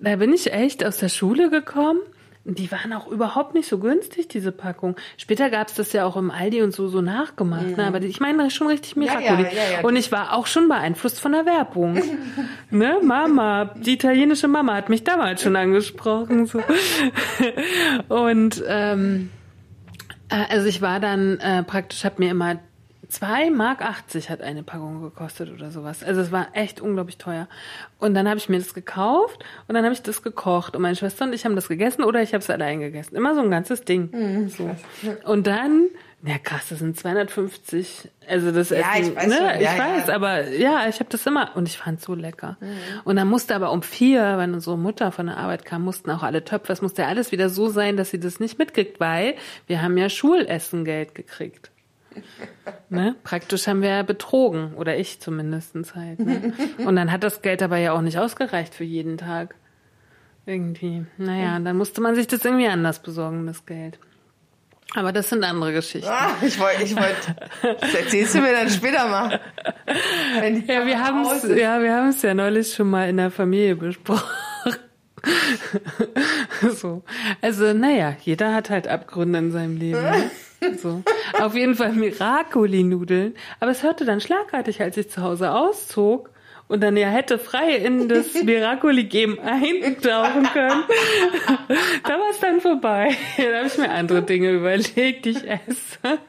Da bin ich echt aus der Schule gekommen. Die waren auch überhaupt nicht so günstig, diese Packung. Später gab's das ja auch im Aldi und so so nachgemacht. Ne? Aber die, ich meine schon richtig Miracoli. Ja, ja, ja, ja. Und ich war auch schon beeinflusst von der Werbung. ne, Mama, die italienische Mama hat mich damals schon angesprochen. So. Und ähm, äh, also ich war dann äh, praktisch, habe mir immer 2 Mark 80 hat eine Packung gekostet oder sowas. Also es war echt unglaublich teuer. Und dann habe ich mir das gekauft und dann habe ich das gekocht. Und meine Schwester und ich haben das gegessen oder ich habe es allein gegessen. Immer so ein ganzes Ding. Mhm, so. Und dann, ja krass, das sind 250. Also das Ja, Essen, ich weiß ne? schon, ich ja, ja. weiß, aber ja, ich habe das immer und ich fand so lecker. Mhm. Und dann musste aber um vier, wenn unsere Mutter von der Arbeit kam, mussten auch alle Töpfe, es musste alles wieder so sein, dass sie das nicht mitkriegt, weil wir haben ja Schulessengeld gekriegt. Ne? Praktisch haben wir ja betrogen, oder ich zumindest halt. Ne? Und dann hat das Geld aber ja auch nicht ausgereicht für jeden Tag. Irgendwie. Naja, dann musste man sich das irgendwie anders besorgen, das Geld. Aber das sind andere Geschichten. Ah, ich wollte, ich wollte, das erzählst du mir dann später mal. Ja, wir haben es ja, wir haben es ja neulich schon mal in der Familie besprochen. so. Also, naja, jeder hat halt Abgründe in seinem Leben. Ne? So. Auf jeden Fall Miracoli-Nudeln. Aber es hörte dann schlagartig, als ich zu Hause auszog und dann ja hätte frei in das Miracoli-Game eintauchen können. da war es dann vorbei. Da habe ich mir andere Dinge überlegt, die ich esse.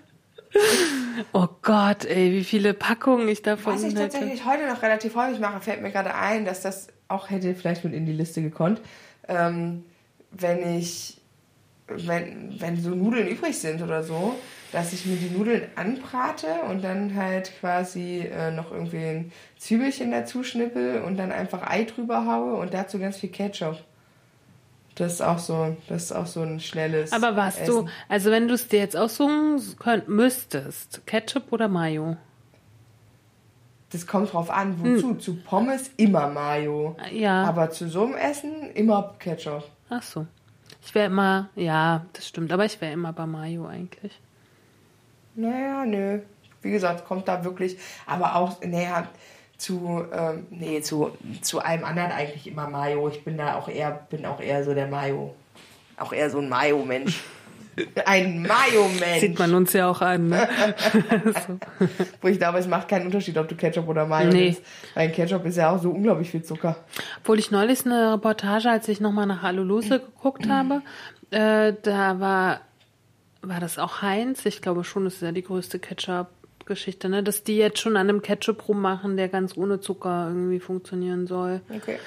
Oh Gott, ey, wie viele Packungen ich davon Was ich hätte. tatsächlich heute noch relativ häufig mache, fällt mir gerade ein, dass das auch hätte vielleicht mit in die Liste gekonnt. Ähm, wenn ich, wenn, wenn so Nudeln übrig sind oder so, dass ich mir die Nudeln anbrate und dann halt quasi äh, noch irgendwie ein Zwiebelchen dazu schnippel und dann einfach Ei drüber haue und dazu ganz viel Ketchup. Das ist auch so, das ist auch so ein schnelles. Aber warst Essen. du, also wenn du es dir jetzt aussuchen könnt, müsstest, Ketchup oder Mayo? Das kommt drauf an, wozu. Zu Pommes immer Mayo. Ja. Aber zu so einem Essen immer Ketchup. Ach so. Ich wäre immer, ja, das stimmt, aber ich wäre immer bei Mayo eigentlich. Naja, nö. Wie gesagt, kommt da wirklich, aber auch, naja, zu, ähm, nee, zu, zu allem anderen eigentlich immer Mayo. Ich bin da auch eher, bin auch eher so der Mayo. Auch eher so ein Mayo-Mensch. Ein Mayo-Mensch. Sieht man uns ja auch an, ne? so. Wo ich glaube, es macht keinen Unterschied, ob du Ketchup oder Mayo Nee. nimmst. Weil Ketchup ist ja auch so unglaublich viel Zucker. Obwohl ich neulich eine Reportage, als ich nochmal nach Alulose geguckt habe, äh, da war, war das auch Heinz, ich glaube schon, das ist ja die größte Ketchup-Geschichte, ne? Dass die jetzt schon an einem Ketchup rummachen, der ganz ohne Zucker irgendwie funktionieren soll. Okay.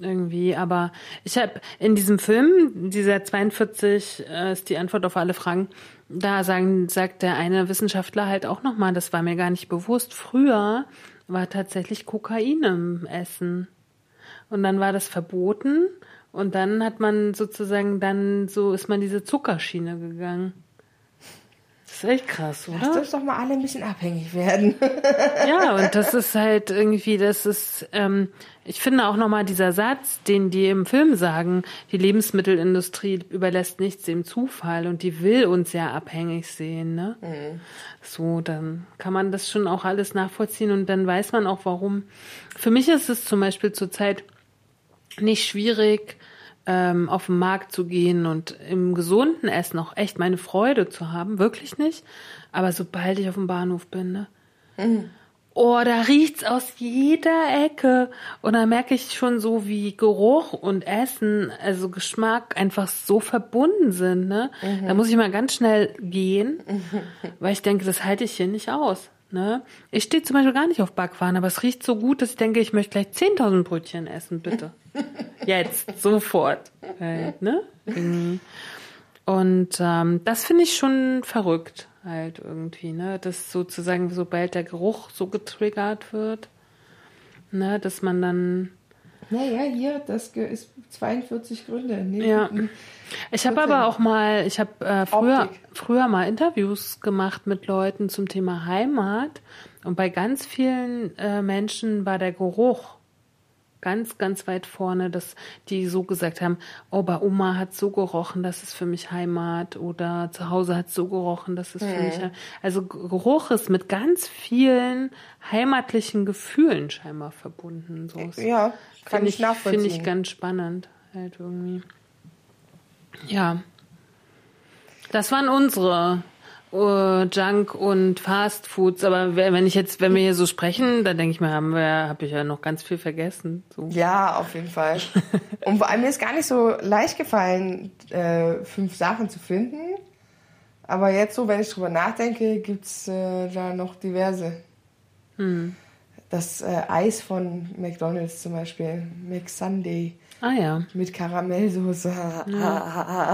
Irgendwie, aber ich habe in diesem Film, dieser 42 äh, ist die Antwort auf alle Fragen, da sagen, sagt der eine Wissenschaftler halt auch nochmal, das war mir gar nicht bewusst, früher war tatsächlich Kokain im Essen. Und dann war das verboten und dann hat man sozusagen dann so ist man diese Zuckerschiene gegangen. Das ist echt krass, Lass oder? uns doch mal alle ein bisschen abhängig werden. Ja, und das ist halt irgendwie, das ist, ähm, ich finde auch nochmal dieser Satz, den die im Film sagen, die Lebensmittelindustrie überlässt nichts dem Zufall und die will uns ja abhängig sehen, ne? So, dann kann man das schon auch alles nachvollziehen und dann weiß man auch warum. Für mich ist es zum Beispiel zurzeit nicht schwierig, ähm, auf den Markt zu gehen und im gesunden Essen auch echt meine Freude zu haben. Wirklich nicht. Aber sobald ich auf dem Bahnhof bin, ne? Oh, da riecht's aus jeder Ecke. Und da merke ich schon so, wie Geruch und Essen, also Geschmack einfach so verbunden sind, ne? Da muss ich mal ganz schnell gehen, weil ich denke, das halte ich hier nicht aus. Ne? Ich stehe zum Beispiel gar nicht auf Backwaren, aber es riecht so gut, dass ich denke, ich möchte gleich 10.000 Brötchen essen, bitte. Jetzt, sofort. Halt, ne? Irgendwie. Und ähm, das finde ich schon verrückt halt irgendwie, ne? Dass sozusagen, sobald der Geruch so getriggert wird, ne, dass man dann Naja, hier, das ist 42 Gründe. Nee, Ja. Ich habe aber auch mal, ich habe äh, früher, Optik. früher mal Interviews gemacht mit Leuten zum Thema Heimat und bei ganz vielen äh, Menschen war der Geruch Ganz, ganz weit vorne, dass die so gesagt haben, oh, bei Oma hat so gerochen, das ist für mich Heimat. Oder zu Hause hat so gerochen, das ist für mich Heimat. Also Geruch ist mit ganz vielen heimatlichen Gefühlen scheinbar verbunden. So Ja, kann Finde ich nachvollziehen. Finde ich ganz spannend, halt irgendwie. Ja. Das waren unsere äh, Junk- und Fast-Foods. Aber wer- wenn ich jetzt, wenn wir hier so sprechen, dann denke ich mir, haben wir, habe ich ja noch ganz viel vergessen. So. Ja, auf jeden Fall. Und vor allem mir ist gar nicht so leicht gefallen, äh, fünf Sachen zu finden. Aber jetzt so, wenn ich drüber nachdenke, gibt's äh, da noch diverse. Hm. Das äh, Eis von McDonalds zum Beispiel, McSunday Ah ja, mit Karamellsoße.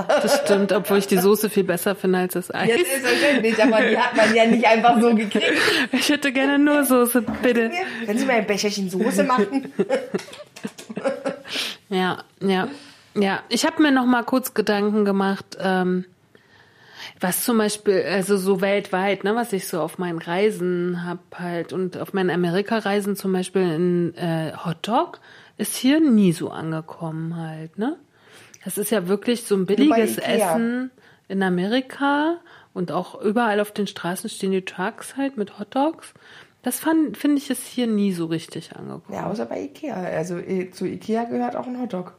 das stimmt, obwohl ich die Soße viel besser finde als das Eis. Jetzt selbstverständlich, aber die hat man ja nicht einfach so gekriegt. Ich hätte gerne nur Soße, bitte. Können Sie mal ein Becherchen Soße machen? Ja, ja, ja. Ich habe mir noch mal kurz Gedanken gemacht, ähm, was zum Beispiel, also so weltweit, ne, was ich so auf meinen Reisen hab halt und auf meinen Amerika-Reisen zum Beispiel in äh, Hotdog ist hier nie so angekommen halt, ne? Das ist ja wirklich so ein billiges. Essen in Amerika und auch überall auf den Straßen stehen die Trucks halt mit Hotdogs. Das finde ich, ist hier nie so richtig angekommen. Ja, außer bei Ikea. Also eh, zu Ikea gehört auch ein Hotdog.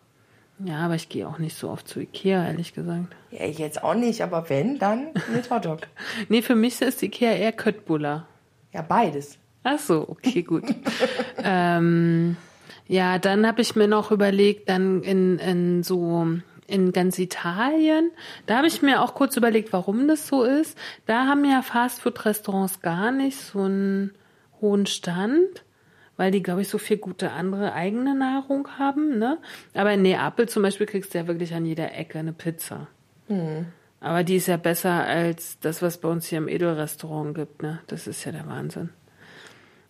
Ja, aber ich gehe auch nicht so oft zu Ikea, ehrlich gesagt. Ja, ich jetzt auch nicht, aber wenn, dann mit Hotdog. Nee, für mich ist Ikea eher Köttbullar. Ja, beides. Ach so, okay, gut. ähm, ja, dann habe ich mir noch überlegt, dann in, in so in ganz Italien, da habe ich mir auch kurz überlegt, warum das so ist. Da haben ja Fastfood-Restaurants gar nicht so einen hohen Stand, weil die, glaube ich, so viel gute andere eigene Nahrung haben. Ne? Aber in Neapel zum Beispiel kriegst du ja wirklich an jeder Ecke eine Pizza. Aber die ist ja besser als das, was bei uns hier im Edel-Restaurant gibt. Ne? Das ist ja der Wahnsinn.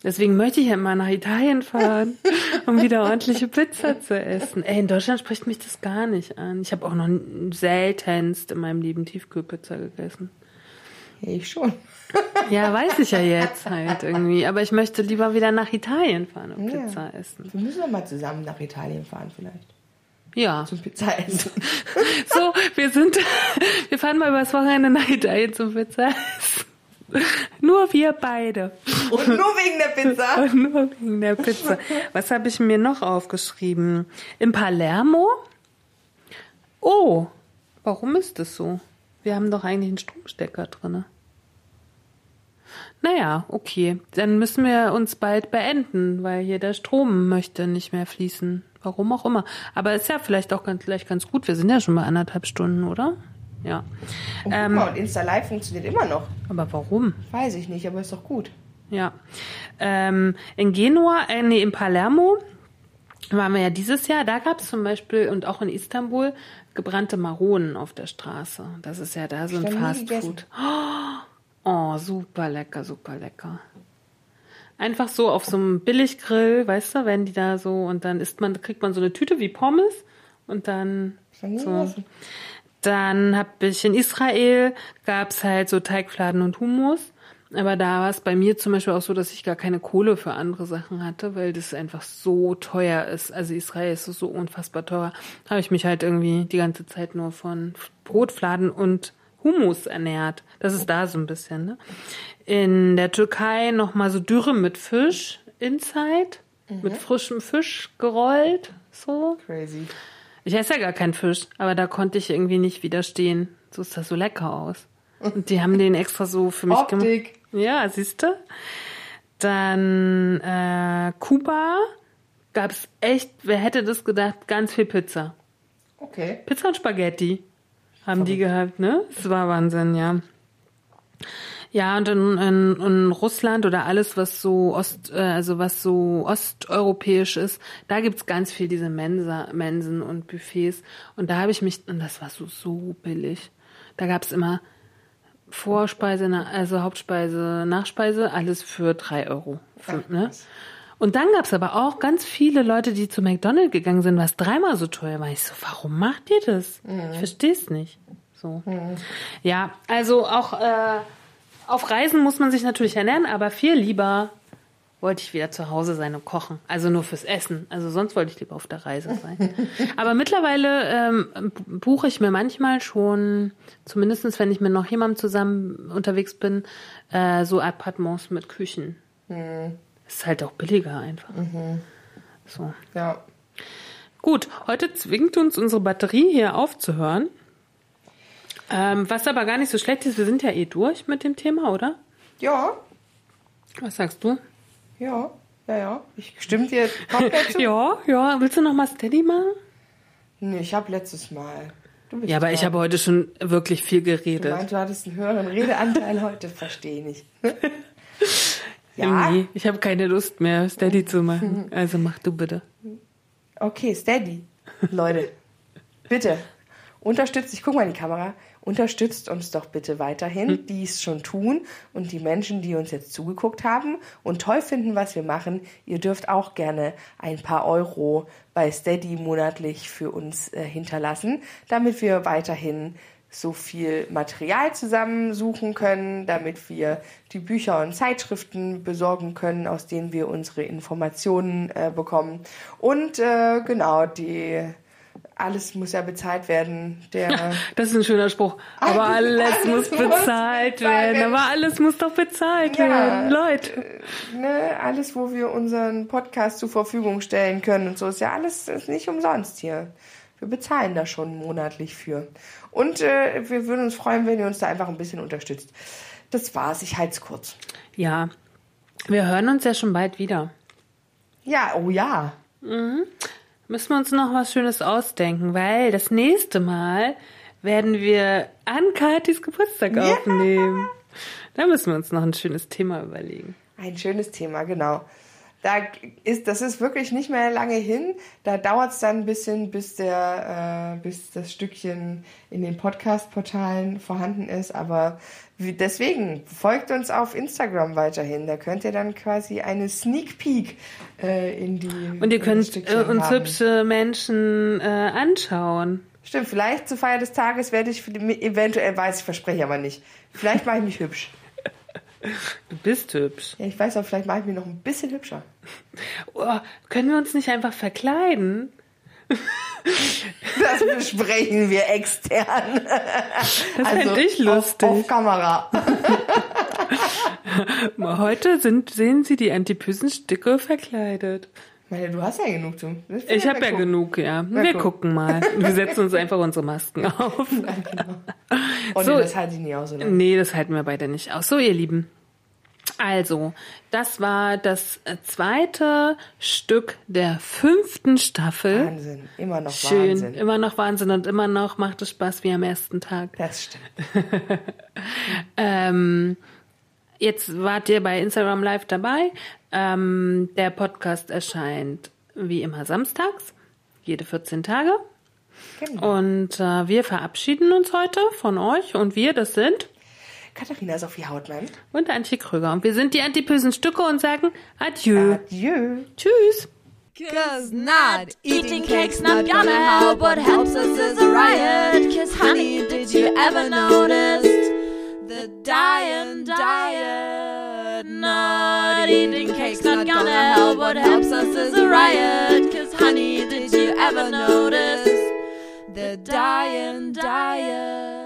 Deswegen möchte ich ja mal nach Italien fahren, um wieder ordentliche Pizza zu essen. Ey, in Deutschland spricht mich das gar nicht an. Ich habe auch noch seltenst in meinem Leben Tiefkühlpizza gegessen. Ich schon. Ja, weiß ich ja jetzt halt irgendwie. Aber ich möchte lieber wieder nach Italien fahren und Ja. Pizza essen. Wir müssen doch mal zusammen nach Italien fahren vielleicht. Ja. Zum Pizza essen. So, wir sind, wir fahren mal übers Wochenende nach Italien zum Pizza essen. Nur wir beide. Und nur wegen der Pizza. Und nur wegen der Pizza. Was habe ich mir noch aufgeschrieben? In Palermo? Oh, warum ist das so? Wir haben doch eigentlich einen Stromstecker drinne. Naja, okay. Dann müssen wir uns bald beenden, weil hier der Strom möchte nicht mehr fließen. Warum auch immer. Aber ist ja vielleicht auch ganz, gleich ganz gut. Wir sind ja schon bei anderthalb Stunden, oder? Ja. Und Ähm. guck mal, und Insta Live funktioniert immer noch. Aber warum? Weiß ich nicht, aber ist doch gut. Ja. Ähm, in Genua, äh, nee, in Palermo waren wir ja dieses Jahr. Da gab es zum Beispiel und auch in Istanbul gebrannte Maronen auf der Straße. Das ist ja da so ein Hab ich noch nie Fast gegessen. Food. Oh, super lecker, super lecker. Einfach so auf so einem Billiggrill, weißt du, wenn die da so und dann isst man, kriegt man so eine Tüte wie Pommes und dann so. gegessen. Dann habe ich in Israel gab's halt so Teigfladen und Hummus. Aber da war es bei mir zum Beispiel auch so, dass ich gar keine Kohle für andere Sachen hatte, weil das einfach so teuer ist. Also Israel ist so unfassbar teuer. Habe ich mich halt irgendwie die ganze Zeit nur von Brotfladen und Hummus ernährt. Das ist da so ein bisschen. Ne? In der Türkei nochmal so Dürre mit Fisch inside, mit frischem Fisch gerollt. So. Crazy. Ich esse ja gar keinen Fisch, aber da konnte ich irgendwie nicht widerstehen. So ist das so lecker aus. Und die haben den extra so für mich gemacht. Optik. Ja, siehst du? Dann äh, Kuba gab's echt, wer hätte das gedacht, ganz viel Pizza. Okay. Pizza und Spaghetti haben die gehabt, ne? Das war Wahnsinn, ja. Ja, und in, in, in Russland oder alles, was so Ost, äh, also was so osteuropäisch ist, da gibt's ganz viel diese Mensa, Mensen und Buffets. Und da habe ich mich, und das war so, so billig. Da gab's immer Vorspeise, also Hauptspeise, Nachspeise, alles für drei Euro. Für, ne? Und dann gab's aber auch ganz viele Leute, die zu McDonald's gegangen sind, was dreimal so teuer war. Ich so, warum macht ihr das? Ich verstehe es nicht. So. Ja, also auch äh, auf Reisen muss man sich natürlich ernähren, aber viel lieber wollte ich wieder zu Hause sein und kochen. Also nur fürs Essen. Also sonst wollte ich lieber auf der Reise sein. Aber mittlerweile ähm, buche ich mir manchmal schon, zumindestens wenn ich mit noch jemandem zusammen unterwegs bin, äh, so Appartements mit Küchen. Hm. Ist halt auch billiger einfach. So. Ja. Gut, heute zwingt uns unsere Batterie hier aufzuhören. Ähm, was aber gar nicht so schlecht ist, wir sind ja eh durch mit dem Thema, oder? Ja, Was sagst du? ja, ja, ja. Ich stimme dir komplett zu. Ja, ja. Willst du noch mal Steady machen? Nee, ich habe letztes Mal. Du Ja, aber ich dran. habe heute schon wirklich viel Du geredet. meinst, du hattest einen höheren Redeanteil heute, verstehe nicht. ja, Nee, ich habe keine Lust mehr, Steady zu machen. Also mach du bitte. okay, steady. Leute, bitte, unterstützt, ich guck mal in die Kamera, unterstützt uns doch bitte weiterhin, die es schon tun und die Menschen, die uns jetzt zugeguckt haben und toll finden, was wir machen. Ihr dürft auch gerne ein paar Euro bei Steady monatlich für uns äh, hinterlassen, damit wir weiterhin so viel Material zusammensuchen können, damit wir die Bücher und Zeitschriften besorgen können, aus denen wir unsere Informationen äh, bekommen. Und äh, genau, die alles muss ja bezahlt werden. Der Das ist ein schöner Spruch. Aber alles, Alles muss muss bezahlt werden. werden. Aber alles muss doch bezahlt Ja. werden. Leute. ne, alles, wo wir unseren Podcast zur Verfügung stellen können und so, ist ja alles ist nicht umsonst hier. Wir bezahlen da schon monatlich für. Und äh, wir würden uns freuen, wenn ihr uns da einfach ein bisschen unterstützt. Das war's, ich halte es kurz. Ja, wir hören uns ja schon bald wieder. Ja, oh ja. Müssen wir uns noch was Schönes ausdenken, weil das nächste Mal werden wir an Katis Geburtstag Ja. aufnehmen. Da müssen wir uns noch ein schönes Thema überlegen. Ein schönes Thema, genau. Da ist, das ist wirklich nicht mehr lange hin. Da dauert es dann ein bisschen, bis der, äh, bis das Stückchen in den Podcast-Portalen vorhanden ist. Aber deswegen folgt uns auf Instagram weiterhin. Da könnt ihr dann quasi eine Sneak Peek äh, in die. Und ihr könnt äh, uns haben. hübsche Menschen äh, anschauen. Stimmt, vielleicht zur Feier des Tages werde ich eventuell weiß, ich verspreche aber nicht. Vielleicht mache ich mich hübsch. Du bist hübsch. Ja, ich weiß auch, vielleicht mache ich mich noch ein bisschen hübscher. Oh, können wir uns nicht einfach verkleiden? Das besprechen wir extern. Das fände ich lustig. Auf, auf Kamera. Heute sind, sehen Sie die Antipysenstücke verkleidet. Meine, du hast ja genug zu. Ich habe ja gucken. genug, ja. Na, Wir guck. gucken mal. Wir setzen uns einfach unsere Masken auf. Oh, So. nee, das halte ich nie aus. Oder? Nee, das halten wir beide nicht aus. So, ihr Lieben. Also, das war das äh, zweite Stück der fünften Staffel. Wahnsinn. Immer noch Schön, Wahnsinn. immer noch Wahnsinn und immer noch macht es Spaß wie am ersten Tag. Das stimmt. Ähm, jetzt wart ihr bei Instagram Live dabei. Ähm, der Podcast erscheint wie immer samstags, jede 14 Tage. Genau. Und äh, wir verabschieden uns heute von euch und wir, das sind Katharina Sophie Hautmann. und Antje Krüger. Und wir sind die antipösen Stücke und sagen Adieu. Adieu. Tschüss. Cause not eating cake's not gonna help. What helps us is a riot. Cause honey, did you ever notice the dying diet? Not eating cake's not gonna help. What helps us is a riot. Cause honey, did you ever notice the dying diet?